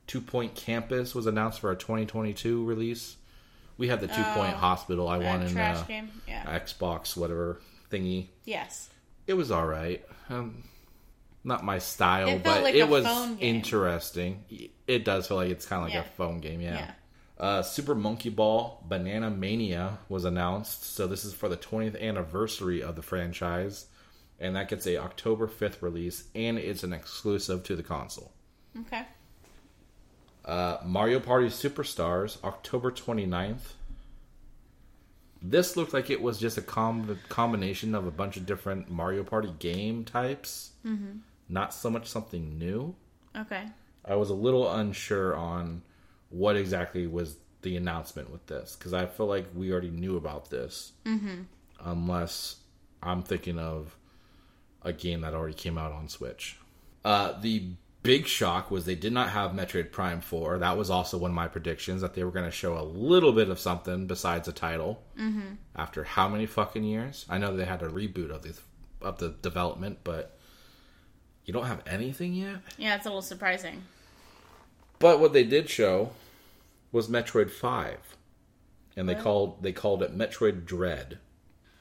Two Point Campus was announced for a 2022 release. We have the Two Point Hospital. I won in trash uh, game. Yeah. Xbox, whatever thingy. yes. It was all right. Um, not my style, It but like it was interesting. It does feel like it's kind of like Yeah. a phone game, yeah. Yeah. Uh, Super Monkey Ball Banana Mania was announced, so this is for the 20th anniversary of the franchise, and that gets a October 5th release, and it's an exclusive to the console. Okay. Uh, Mario Party Superstars, October 29th. This looked like it was just a com- combination of a bunch of different Mario Party game types. Mm-hmm. Not so much something new. Okay. I was a little unsure on what exactly was the announcement with this because I feel like we already knew about this, mm-hmm. unless I'm thinking of a game that already came out on Switch. Uh, the big shock was they did not have Metroid Prime 4. That was also one of my predictions that they were going to show a little bit of something besides a title. Mm-hmm. After how many fucking years? I know they had a reboot of the of the development, but you don't have anything yet. Yeah, it's a little surprising. But what they did show was Metroid Five, and they called they called it Metroid Dread.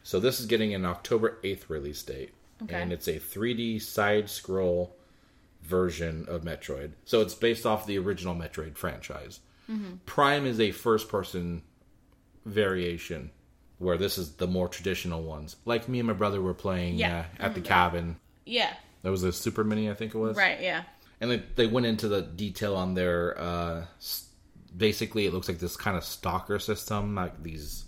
So this is getting an October eighth release date, Okay. and it's a 3D side scroll version of Metroid. So it's based off the original Metroid franchise. Mm-hmm. Prime is a first person variation, where this is the more traditional ones. Like me and my brother were playing Yeah, uh, at the cabin. Yeah. That was a Super Mini, I think it was Right. Yeah. and they, they went into the detail on their uh basically it looks like this kind of stalker system like these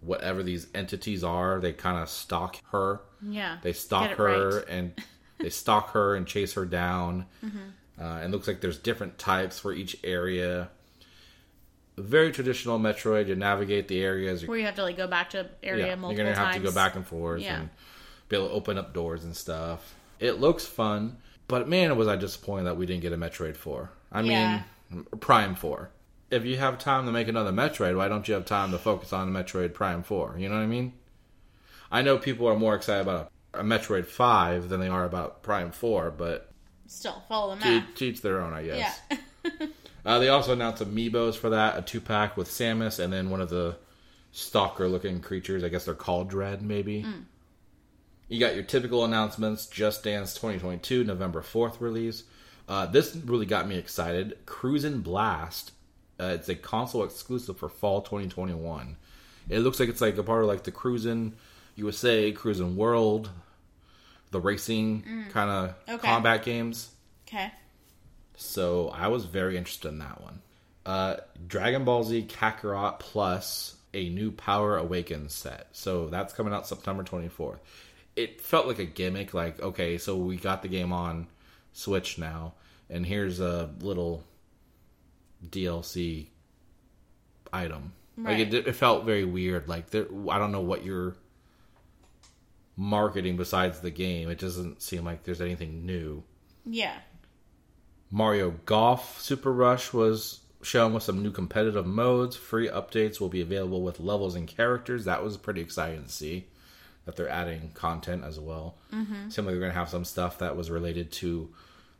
whatever these entities are they kind of stalk her Yeah. they stalk her right. and <laughs> they stalk her and chase her down Mm-hmm. uh, and looks like there's different types for each area very traditional metroid you navigate the areas Where you have to like go back to area yeah, multiple you're gonna have times. to go back and forth Yeah. and be able to open up doors and stuff. It looks fun, but man, was I disappointed that we didn't get a Metroid Four. I Yeah. mean, Prime Four. If you have time to make another Metroid, why don't you have time to focus on Metroid Prime Four? You know what I mean? I know people are more excited about a Metroid Five than they are about Prime Four, but Still follow the to, map. to each their own, I guess. Yeah. <laughs> Uh, they also announced amiibos for that, a two pack with Samus, and then one of the stalker looking creatures. I guess they're called Dread, maybe. You got your typical announcements Just Dance 2022, November 4th release. Uh, this really got me excited. Cruisin' Blast. Uh, it's a console exclusive for fall 2021. It looks like it's like a part of like the cruising USA, cruising World, the racing kind of Okay. combat games. Okay. So I was very interested in that one. Uh, Dragon Ball Z Kakarot Plus, a new Power Awakens set. So that's coming out September 24th. It felt like a gimmick, like, okay, so we got the game on Switch now, and here's a little DLC item. Like it, it felt very weird. Like there, I don't know what you're marketing besides the game. It doesn't seem like there's anything new. Yeah. Mario Golf Super Rush was shown with some new competitive modes. Free updates will be available with levels and characters. That was pretty exciting to see that they're adding content as well. Mm-hmm. Like they're going to have some stuff that was related to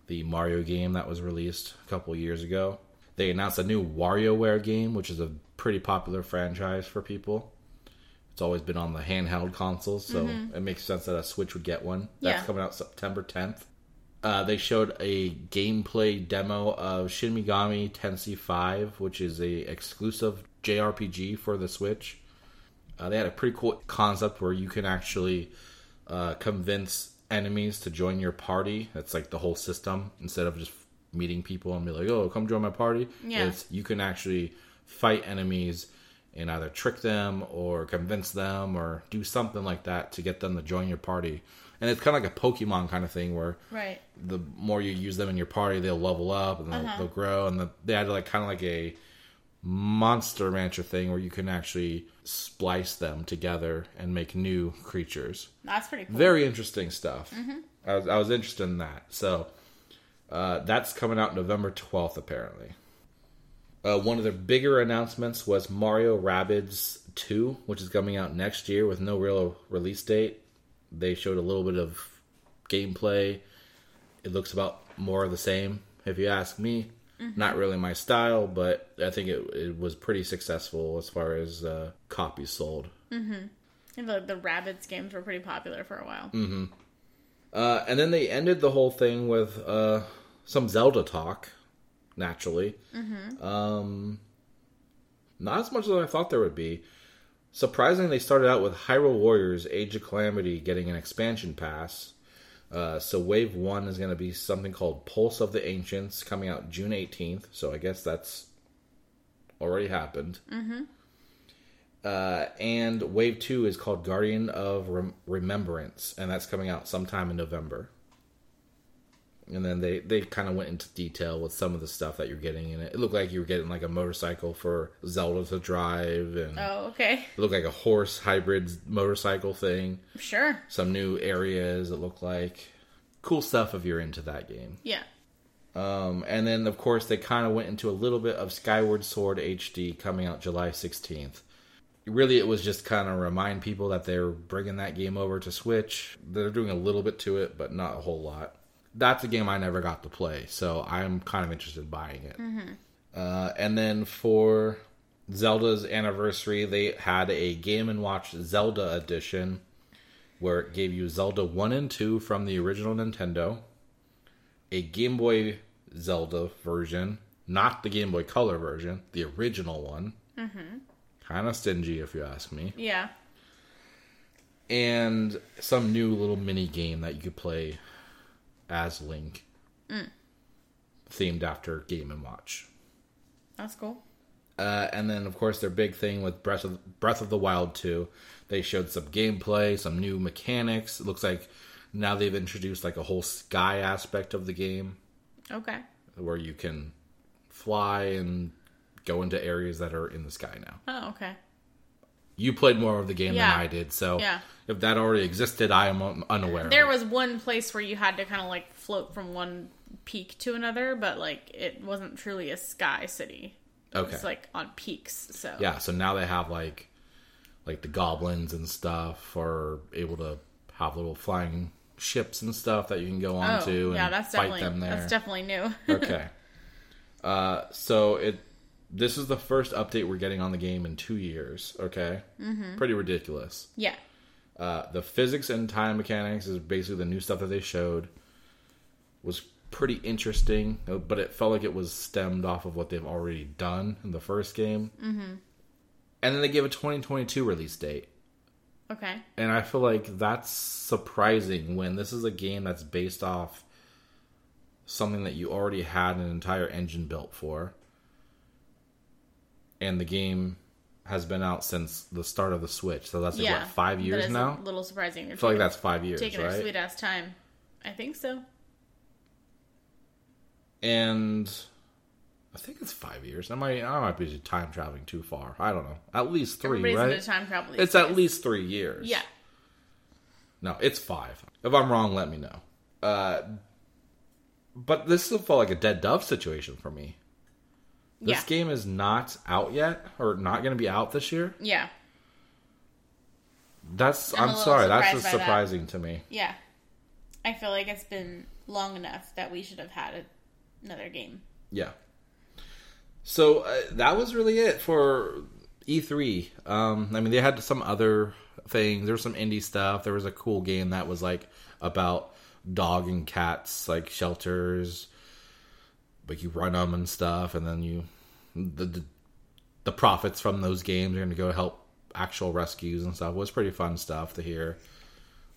the Mario game that was released a couple years ago. They announced a new WarioWare game, which is a pretty popular franchise for people. It's always been on the handheld consoles, so it makes sense that a Switch would get one. That's Yeah. coming out September 10th. Uh, they showed a gameplay demo of Shin Megami Tensei 5, which is a exclusive JRPG for the Switch. Uh, they had a pretty cool concept where you can actually uh, convince enemies to join your party. That's like the whole system. Instead of just meeting people and be like, "Oh, come join my party," Yeah. it's you can actually fight enemies and either trick them or convince them or do something like that to get them to join your party. and it's kind of like a Pokemon kind of thing where Right. the more you use them in your party, they'll level up and they'll, Uh-huh. they'll grow. And the, they had like kind of like a monster rancher thing where you can actually splice them together and make new creatures. That's pretty cool. Very interesting stuff. Mm-hmm. I was I was interested in that. So uh, that's coming out November twelfth, apparently. Uh, one of the bigger announcements was Mario Rabbids 2, which is coming out next year with no real release date. They showed a little bit of gameplay. It looks about more of the same, if you ask me. Not really my style, but I think it, it was pretty successful as far as uh, copies sold. And the the Rabbids games were pretty popular for a while. Mm. Uh, and then they ended the whole thing with uh, some Zelda talk, naturally. Um, not as much as I thought there would be. Surprisingly, they started out with Hyrule Warriors Age of Calamity getting an expansion pass. Uh, so Wave 1 is going to be something called Pulse of the Ancients coming out June 18th. So I guess that's already happened. Uh, and Wave 2 is called Guardian of Rem- Remembrance, and that's coming out sometime in November. And then they, they kind of went into detail with some of the stuff that you're getting in it. It looked like you were getting like a motorcycle for Zelda to drive, and Oh, okay. it looked like a horse hybrid motorcycle thing. Sure. Some new areas, it looked like. Cool stuff if you're into that game. Yeah. Um, and then, of course, they kind of went into a little bit of Skyward Sword HD coming out July 16th. Really, it was just kind of remind people that they're bringing that game over to Switch. They're doing a little bit to it, but not a whole lot. That's a game I never got to play, so I'm kind of interested in buying it. Uh, and then for Zelda's anniversary, they had a Game and Watch Zelda edition where it gave you Zelda 1 and 2 from the original Nintendo a Game Boy Zelda version, not the Game Boy Color version, the original one. Mm-hmm. Kind of stingy, if you ask me. Yeah. And some new little mini game that you could play as Link, themed after Game and Watch. That's cool. Uh, and then, of course, their big thing with Breath of Breath of the Wild 2, they showed some gameplay, some new mechanics. It looks like now they've introduced like a whole sky aspect of the game. Okay. where you can fly and go into areas that are in the sky now. Oh, okay. You played more of the game Yeah. than I did, so Yeah. if that already existed, I am unaware. There of it. was one place where you had to kind of like float from one peak to another, but like it wasn't truly a sky city. okay. It's like on peaks. So yeah, so now they have like like the goblins and stuff are able to have little flying ships and stuff that you can go Oh, onto and yeah, that's fight definitely them there. that's definitely new. <laughs> okay. Uh, so it this is the first update we're getting on the game in two years. Okay, mm-hmm. pretty ridiculous. yeah. Uh, the physics and time mechanics is basically the new stuff that they showed. Was pretty interesting, uh, but it felt like it was stemmed off of what they've already done in the first game. Mm-hmm. And then they gave a 2022 release date, Okay. and I feel like that's surprising when this is a game that's based off something that you already had an entire engine built for, and the game has been out since the start of the Switch. So that's like yeah. what five years now. A little surprising. I feel like that's five years, taking their right? sweet ass time. I think so. And I think it's five years. I might I might be time traveling too far. I don't know. At least three, Everybody's right? time travel. It's at least three years. Yeah. No, it's five. If I'm wrong, let me know. Uh, but this still felt like a dead dove situation for me. This Yeah. game is not out yet, or not going to be out this year. Yeah. That's I'm I'm, sorry. That's just by that. surprising to me. Yeah. I feel like it's been long enough that we should have had a, another game. Yeah. So uh, that was really it for E3. Um, I mean, they had some other things. There was some indie stuff. There was a cool game that was like about dog and cats, like shelters. Like you run them and stuff, and then you the the, the profits from those games are going to go help actual rescues and stuff. It was pretty fun stuff to hear.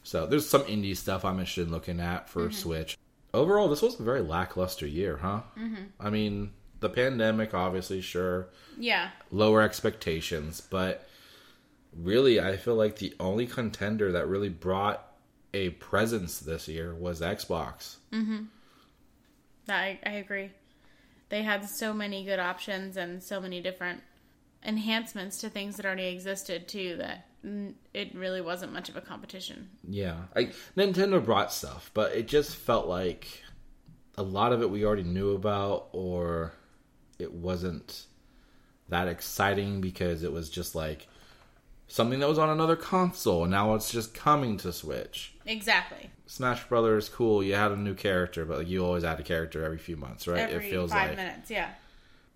So there's some indie stuff I'm interested in looking at for Switch. Overall, this was a very lackluster year, huh? Mm-hmm. I mean, the pandemic, obviously, sure, Yeah. lower expectations, but really, I feel like the only contender that really brought a presence this year was Xbox. Mm-hmm. I, I agree. They had so many good options and so many different enhancements to things that already existed too that it really wasn't much of a competition. Yeah, I, Nintendo brought stuff, but it just felt like a lot of it we already knew about, or it wasn't that exciting because it was just like something that was on another console, and now it's just coming to Switch. Exactly. Smash Brothers, cool. You had a new character, but you always add a character every few months, right? Every it feels five like minutes, yeah.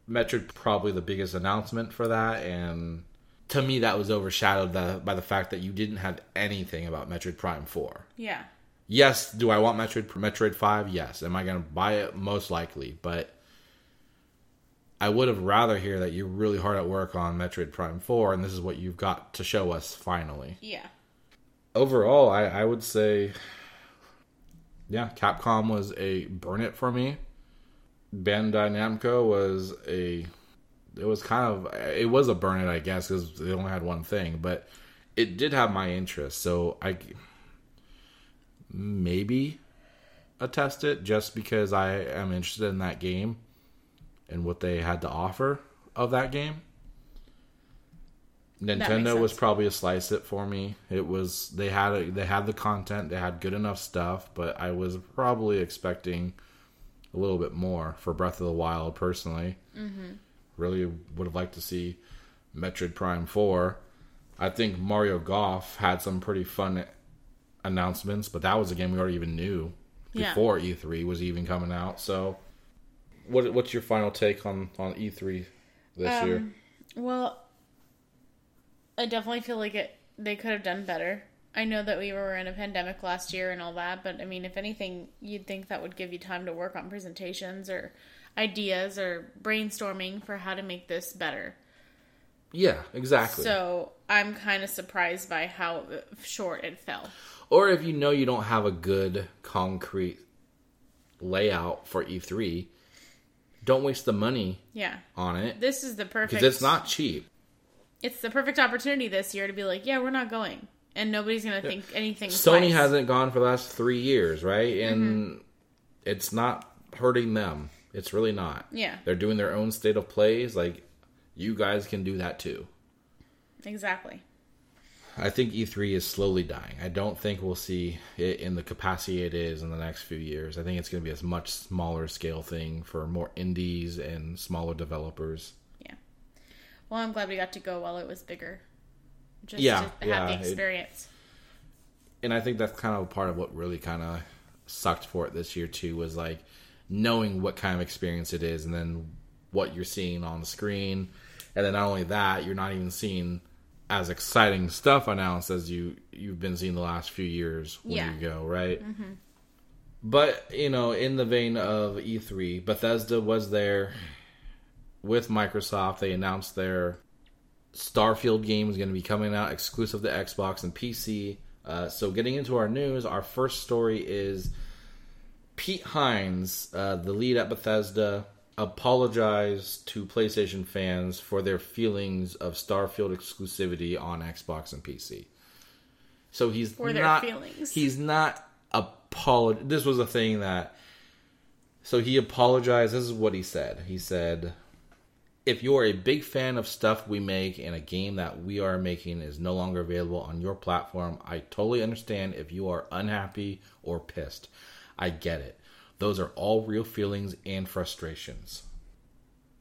Metroid probably the biggest announcement for that, and to me that was overshadowed the, by the fact that you didn't have anything about Metroid Prime Four. Yeah. Yes, do I want Metroid Metroid Five? Yes. Am I going to buy it? Most likely, but I would have rather hear that you're really hard at work on Metroid Prime Four, and this is what you've got to show us finally. Yeah. Overall, I, I would say, yeah, Capcom was a burn it for me. Bandai Namco was a, it was kind of, it was a burn it, I guess, because they only had one thing, but it did have my interest, so I maybe attest it just because I am interested in that game and what they had to offer of that game. Nintendo was probably a slice it for me. It was they had a, they had the content, they had good enough stuff, but I was probably expecting a little bit more for Breath of the Wild personally. Mm-hmm. Really would have liked to see Metroid Prime Four. I think Mario Golf had some pretty fun announcements, but that was a game we already even knew Yeah. before E3 was even coming out. So, what what's your final take on on E3 this Um, year? Well, I definitely feel like it. They could have done better. I know that we were in a pandemic last year and all that, but I mean, if anything, you'd think that would give you time to work on presentations or ideas or brainstorming for how to make this better. Yeah, exactly. So I'm kind of surprised by how short it fell. or if you know you don't have a good concrete layout for E3, don't waste the money Yeah, on it this is the perfect. because it's not cheap. It's the perfect opportunity this year to be like, yeah, we're not going, and nobody's gonna think anything. Sony twice. hasn't gone for the last three years, right? And Mm-hmm. it's not hurting them. It's really not. Yeah. They're doing their own state of plays. Like, you guys can do that too. exactly. I think E3 is slowly dying. I don't think we'll see it in the capacity it is in the next few years. I think it's going to be a much smaller scale thing for more indies and smaller developers. Well, I'm glad we got to go while it was bigger. Just Yeah, to have yeah, the it- experience. and I think that's kind of a part of what really kind of sucked for it this year too was like knowing what kind of experience it is, and then what you're seeing on the screen, and then not only that, you're not even seeing as exciting stuff announced as you you've been seeing the last few years when Yeah. you go right. Mm-hmm. But you know, in the vein of E3, Bethesda was there with Microsoft. They announced their Starfield game is going to be coming out exclusive to Xbox and PC. Uh, so, getting into our news, our first story is Pete Hines, uh, the lead at Bethesda, apologized to PlayStation fans for their feelings of Starfield exclusivity on Xbox and PC. So he's For their not. feelings. He's not apolog. This was a thing that. So he apologized. This is what he said. He said, if you are a big fan of stuff we make and a game that we are making is no longer available on your platform, I totally understand if you are unhappy or pissed. I get it. Those are all real feelings and frustrations.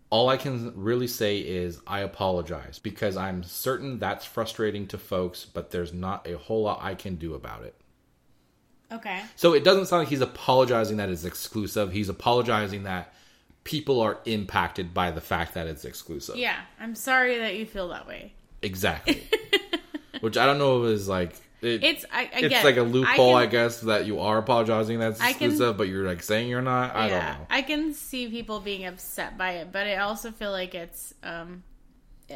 All I can really say is I apologize because I'm certain that's frustrating to folks, but there's not a whole lot I can do about it. Okay. So it doesn't sound like he's apologizing that it's exclusive. He's apologizing that people are impacted by the fact that it's exclusive. Yeah, I'm sorry that you feel that way. Exactly. <laughs> Which I don't know if is like it, It's I, I it's get like a loophole, I, can- guess, that you are apologizing that's I can- exclusive, but you're like saying you're not. I yeah, don't know. I can see people being upset by it, but I also feel like it's um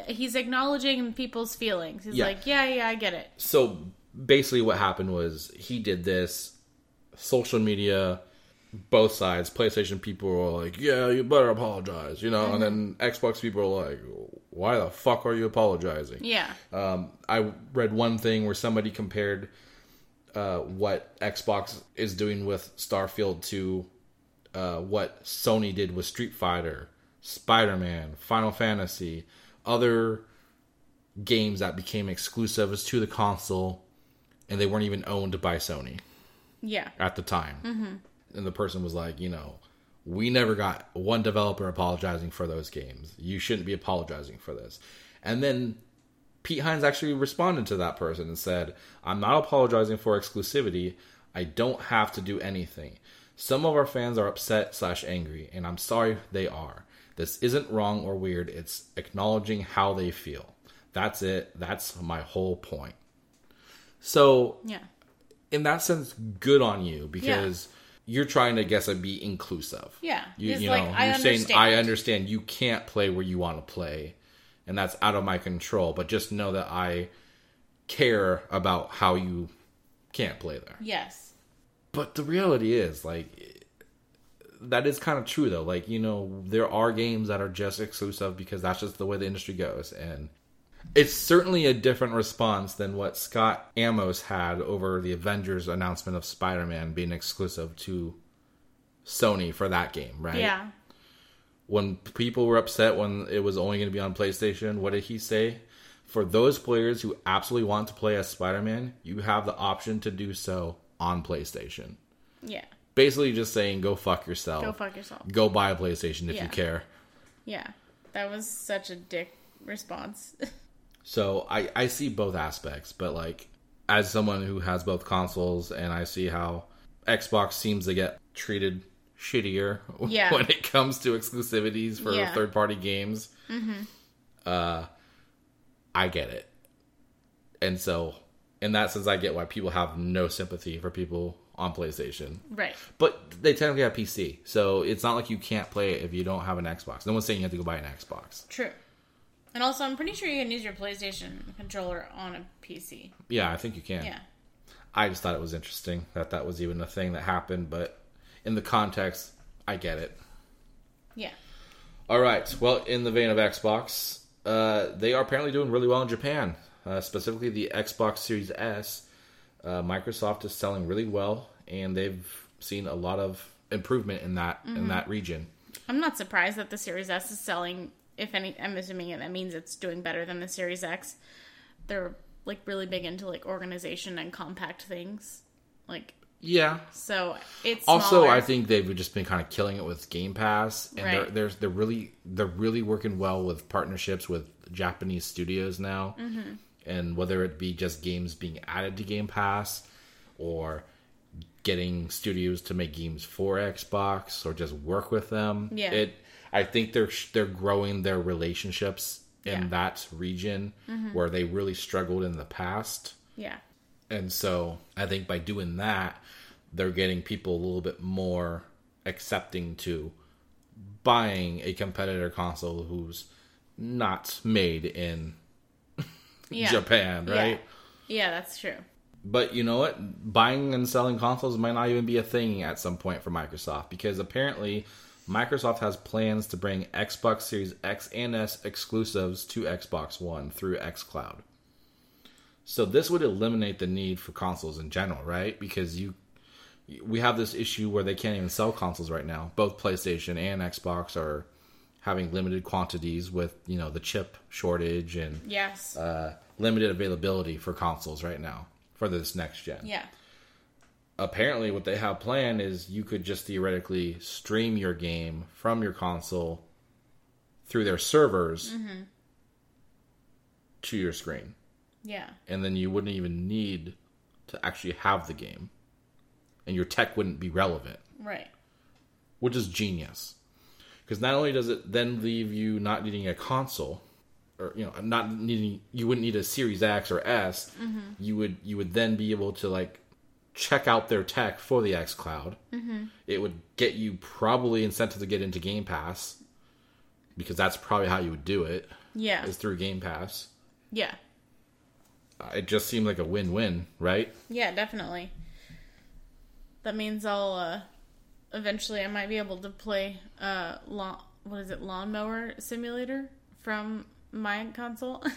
he's acknowledging people's feelings. He's Yeah. like, yeah, yeah, I get it. So basically, what happened was he did this. Social media, both sides. PlayStation people were like, "Yeah, you better apologize," you know, and then Xbox people were like, "Why the fuck are you apologizing?" Yeah. Um, I read one thing where somebody compared uh, what Xbox is doing with Starfield to uh, what Sony did with Street Fighter, Spider Man, Final Fantasy, other games that became exclusives to the console, and they weren't even owned by Sony Yeah. at the time. And the person was like, you know, we never got one developer apologizing for those games. You shouldn't be apologizing for this. And then Pete Hines actually responded to that person and said, I'm not apologizing for exclusivity. I don't have to do anything. Some of our fans are upset slash angry, and I'm sorry they are. This isn't wrong or weird. It's acknowledging how they feel. That's it. That's my whole point. So Yeah. in that sense, good on you because you're trying to guess and be inclusive. Yeah. You, you know, I you're saying understand. I understand you can't play where you want to play, and that's out of my control. But just know that I care about how you can't play there. Yes. But the reality is, like, that is kind of true though. Like, you know, there are games that are just exclusive because that's just the way the industry goes, and it's certainly a different response than what Scott Amos had over the Avengers announcement of Spider-Man being exclusive to Sony for that game, right? Yeah. When people were upset when it was only going to be on PlayStation, what did he say? For those players who absolutely want to play as Spider-Man, you have the option to do so on PlayStation. Yeah. Basically just saying go fuck yourself. Go fuck yourself. Go buy a PlayStation if Yeah. you care. Yeah. That was such a dick response. <laughs> So I, I see both aspects, but like as someone who has both consoles and I see how Xbox seems to get treated shittier <laughs> Yeah. when it comes to exclusivities for Yeah. third party games. Uh I get it. And so in that sense I get why people have no sympathy for people on PlayStation. right. But they technically have PC. So it's not like you can't play it if you don't have an Xbox. No one's saying you have to go buy an Xbox. True. And also, I'm pretty sure you can use your PlayStation controller on a PC. Yeah, I think you can. Yeah. I just thought it was interesting that that was even a thing that happened, but in the context, I get it. Yeah. All right. Well, in the vein of Xbox, uh, they are apparently doing really well in Japan, uh, specifically the Xbox Series S. Uh, Microsoft is selling really well, and they've seen a lot of improvement in that in that region. I'm not surprised that the Series S is selling. If any, I'm assuming that means it's doing better than the Series X. They're like really big into like organization and compact things. Like, Yeah. so it's Also, smaller. I think they've just been kind of killing it with Game Pass, and they're they're they're really they're really working well with partnerships with Japanese studios now, Mm-hmm. and whether it be just games being added to Game Pass, or getting studios to make games for Xbox, or just work with them. Yeah. it. I think they're they're growing their relationships in Yeah. Mm-hmm. that region where they really struggled in the past. yeah, And so I think by doing that, they're getting people a little bit more accepting to buying a competitor console who's not made in <laughs> yeah, Japan, right? Yeah. yeah, that's true. But you know what? Buying and selling consoles might not even be a thing at some point for Microsoft because apparently Microsoft has plans to bring Xbox Series X and S exclusives to Xbox One through xCloud. So this would eliminate the need for consoles in general, right? Because you we have this issue where they can't even sell consoles right now. Both PlayStation and Xbox are having limited quantities with, you know, the chip shortage and Yes. uh, limited availability for consoles right now for this next gen. yeah. Apparently, what they have planned is you could just theoretically stream your game from your console through their servers mm-hmm. to your screen, Yeah. and then you wouldn't even need to actually have the game, and your tech wouldn't be relevant, Right. which is genius. Because not only does it then leave you not needing a console, or you know, not needing you wouldn't need a Series X or S. Mm-hmm. You would you would then be able to like check out their tech for the X Cloud. It would get you probably incentive to get into Game Pass because that's probably how you would do it Yeah. is through Game Pass. Yeah. Uh, It just seemed like a win-win, right? Yeah, definitely. That means I'll uh eventually I might be able to play uh lawn what is it, lawnmower simulator from my console. <laughs>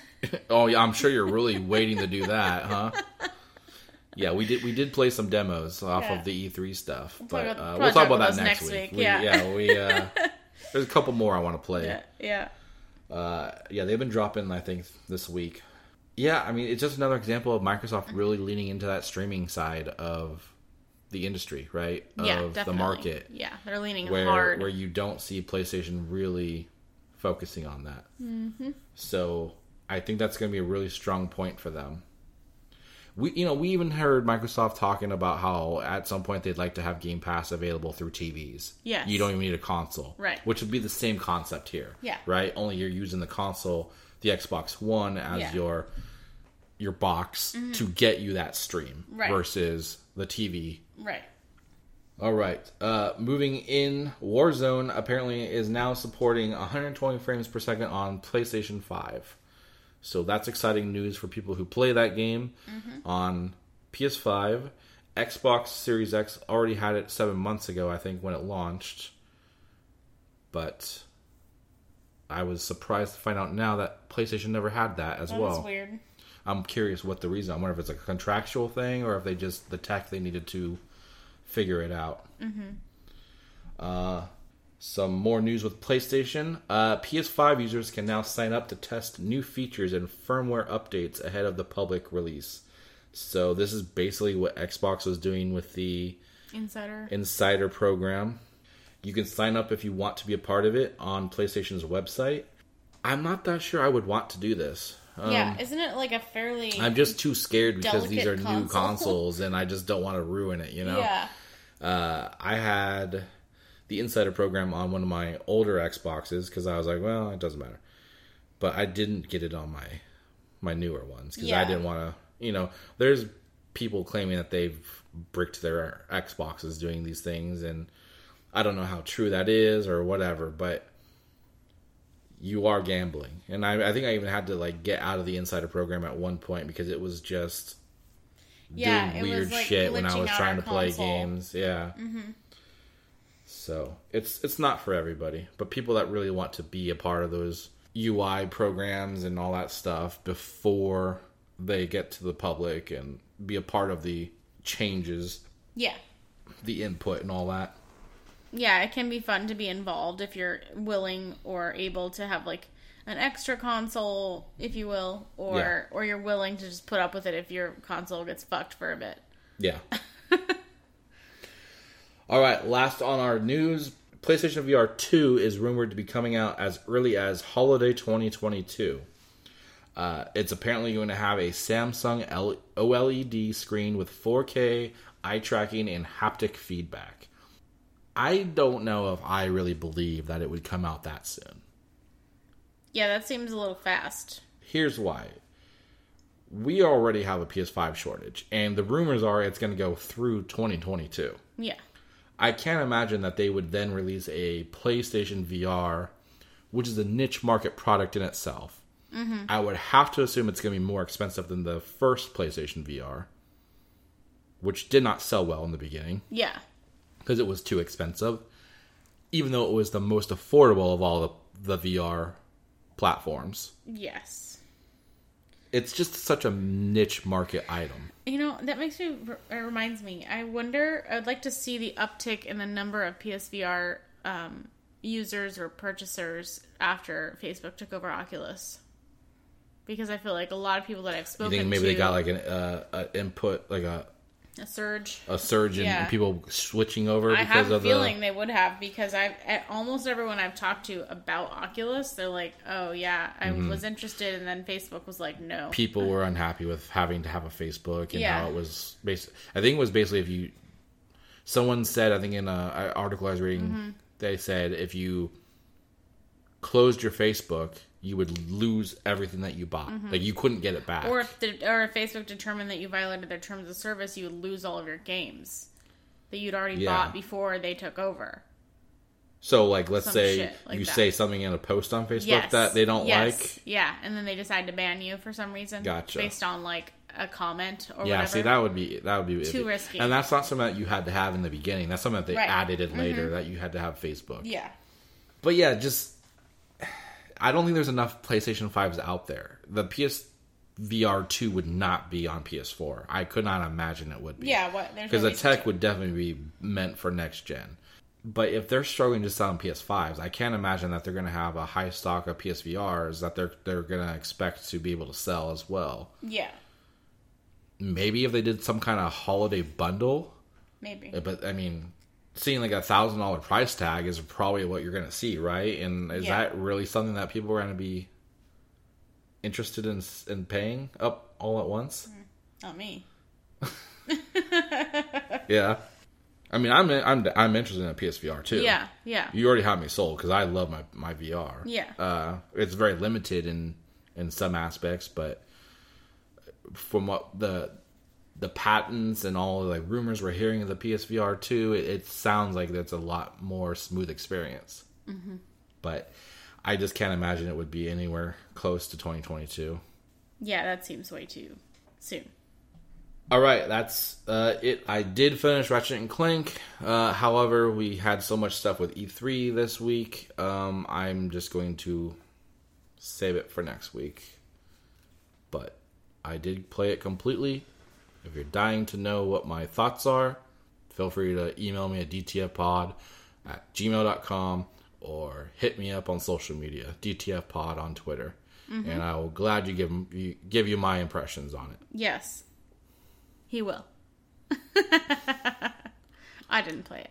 Oh yeah, I'm sure you're really waiting to do that, huh? <laughs> yeah, we did we did play some demos off Yeah. of the E3 stuff, talk but about- uh, we'll talk about that about next, week. week, We- yeah. yeah, we uh, <laughs> there's a couple more I want to play. Yeah, yeah. Uh, yeah, they've been dropping, I think, this week. Yeah, I mean, it's just another example of Microsoft really leaning into that streaming side of the industry, right? yeah, of definitely. the market, Yeah, they're leaning where hard. where you don't see PlayStation really focusing on that. Mm-hmm. So I think that's going to be a really strong point for them. We, you know, we even heard Microsoft talking about how at some point they'd like to have Game Pass available through TVs. Yes. you don't even need a console, Right. Which would be the same concept here, Yeah. Right, only you're using the console, the Xbox One, as Yeah. Mm-hmm. your your box to get you that stream Right. versus the TV right. all right. Uh, moving in, Warzone apparently is now supporting 120 frames per second on PlayStation 5. So that's exciting news for people who play that game on PS5. Xbox Series X already had it seven months ago, I think, when it launched. But I was surprised to find out now that PlayStation never had that as That well. weird. I'm curious what the reason. I wonder if it's a contractual thing or if they just the tech they needed to figure it out. Mm-hmm. Uh, some more news with PlayStation. Uh, PS5 users can now sign up to test new features and firmware updates ahead of the public release. So this is basically what Xbox was doing with the Insider. Insider program. You can sign up if you want to be a part of it on PlayStation's website. I'm not that sure I would want to do this. Um, yeah, isn't it like a fairly I'm just too scared because these are Delicate new <laughs> consoles and I just don't want to ruin it, you know? yeah Uh, I had the Insider program on one of my older Xboxes because I was like, well, it doesn't matter. But I didn't get it on my my newer ones because I didn't want to, you know, there's people claiming that they've bricked their Xboxes doing these things and I don't know how true that is or whatever, but you are gambling. And I, I think I even had to like get out of the Insider program at one point because it was just Yeah, doing it was, weird like, shit when I was trying to play games. Yeah. Mm-hmm. So it's it's not for everybody, but people that really want to be a part of those UI programs and all that stuff before they get to the public and be a part of the changes, yeah the input and all that. yeah it can be fun to be involved if you're willing or able to have like an extra console if you will or Yeah. or you're willing to just put up with it if your console gets fucked for a bit Yeah. <laughs> All right, last on our news PlayStation VR 2 is rumored to be coming out as early as holiday 2022. Uh, it's apparently going to have a Samsung L- OLED screen with 4K eye tracking and haptic feedback. I don't know if I really believe that it would come out that soon. yeah that seems a little fast Here's why. We already have a PS5 shortage, and the rumors are it's going to go through 2022. yeah I can't imagine that they would then release a PlayStation VR, which is a niche market product in itself. Mm-hmm. I would have to assume it's going to be more expensive than the first PlayStation VR, which did not sell well in the beginning yeah because it was too expensive, even though it was the most affordable of all the, the VR platforms. yes It's just such a niche market item. You know, that makes me, it reminds me, I wonder, I'd like to see the uptick in the number of PSVR um, users or purchasers after Facebook took over Oculus. Because I feel like a lot of people that I've spoken You think maybe to, they got like an uh, a input, like a, a surge. a surge in Yeah. people switching over I because have a feeling the. they would have because I've at almost everyone I've talked to about Oculus, they're like, "Oh yeah, I Mm-hmm. was interested," and then Facebook was like, "No." people were unhappy with having to have a Facebook and Yeah. how it was based. I think it was basically if you, someone said I think in a, a article I was reading, Mm-hmm. they said if you closed your Facebook, you would lose everything that you bought. Like you couldn't get it back. Mm-hmm. Or if the, or if Facebook determined that you violated their terms of service, you would lose all of your games that you'd already Yeah. bought before they took over. so like, let's Some say like you that. say something in a post on Facebook Yes, that they don't Yes. like. Yeah, and then they decide to ban you for some reason. Gotcha. Based on like a comment or Yeah, whatever. see that would be that would be Too iffy. risky. and that's not something that you had to have in the beginning. That's something that they Right. Mm-hmm. added in later that you had to have Facebook. Yeah. But yeah, just I don't think there's enough PlayStation 5s out there. The PS VR two would not be on PS4. I could not imagine it would be. Yeah, what? Because no the tech to. would definitely be meant for next gen. But if they're struggling to sell on PS5s, I can't imagine that they're going to have a high stock of PSVRs that they're they're going to expect to be able to sell as well. Yeah, Maybe if they did some kind of holiday bundle, maybe. but I mean, seeing like a thousand dollar price tag is probably what you're going to see, right? And is Yeah. that really something that people are going to be interested in in paying up all at once? Not me. <laughs> <laughs> Yeah. I mean, I'm I'm I'm interested in a PSVR too. Yeah, yeah. You already have me sold because I love my my VR. Yeah. Uh, it's very limited in in some aspects, but from what the the patents and all the like rumors we're hearing of the PSVR two, it, it sounds like that's a lot more smooth experience. Mm-hmm. But I just can't imagine it would be anywhere close to 2022. Yeah, that seems way too soon. All right, that's uh, it. I did finish Ratchet and Clank. Uh, however, we had so much stuff with E3 this week. Um, I'm just going to save it for next week. But I did play it completely. If you're dying to know what my thoughts are, feel free to email me at dtfpod at gmail.com or hit me up on social media, dtfpod on Twitter. And I will gladly give, you, give you my impressions on it. Yes, he will. <laughs> I didn't play it.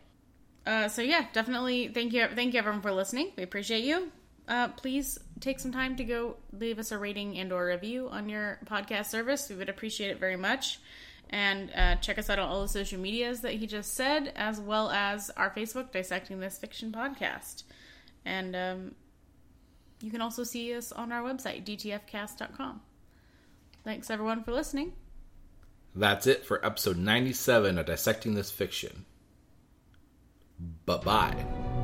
Uh, so yeah, definitely thank you, thank you everyone for listening. We appreciate you. Uh, please take some time to go leave us a rating and or review on your podcast service. We would appreciate it very much. And uh, check us out on all the social medias that he just said, as well as our Facebook, Dissecting This Fiction podcast. And um, you can also see us on our website, dtfcast.com. Thanks everyone for listening. That's it for episode 97 of Dissecting This Fiction. Bye bye.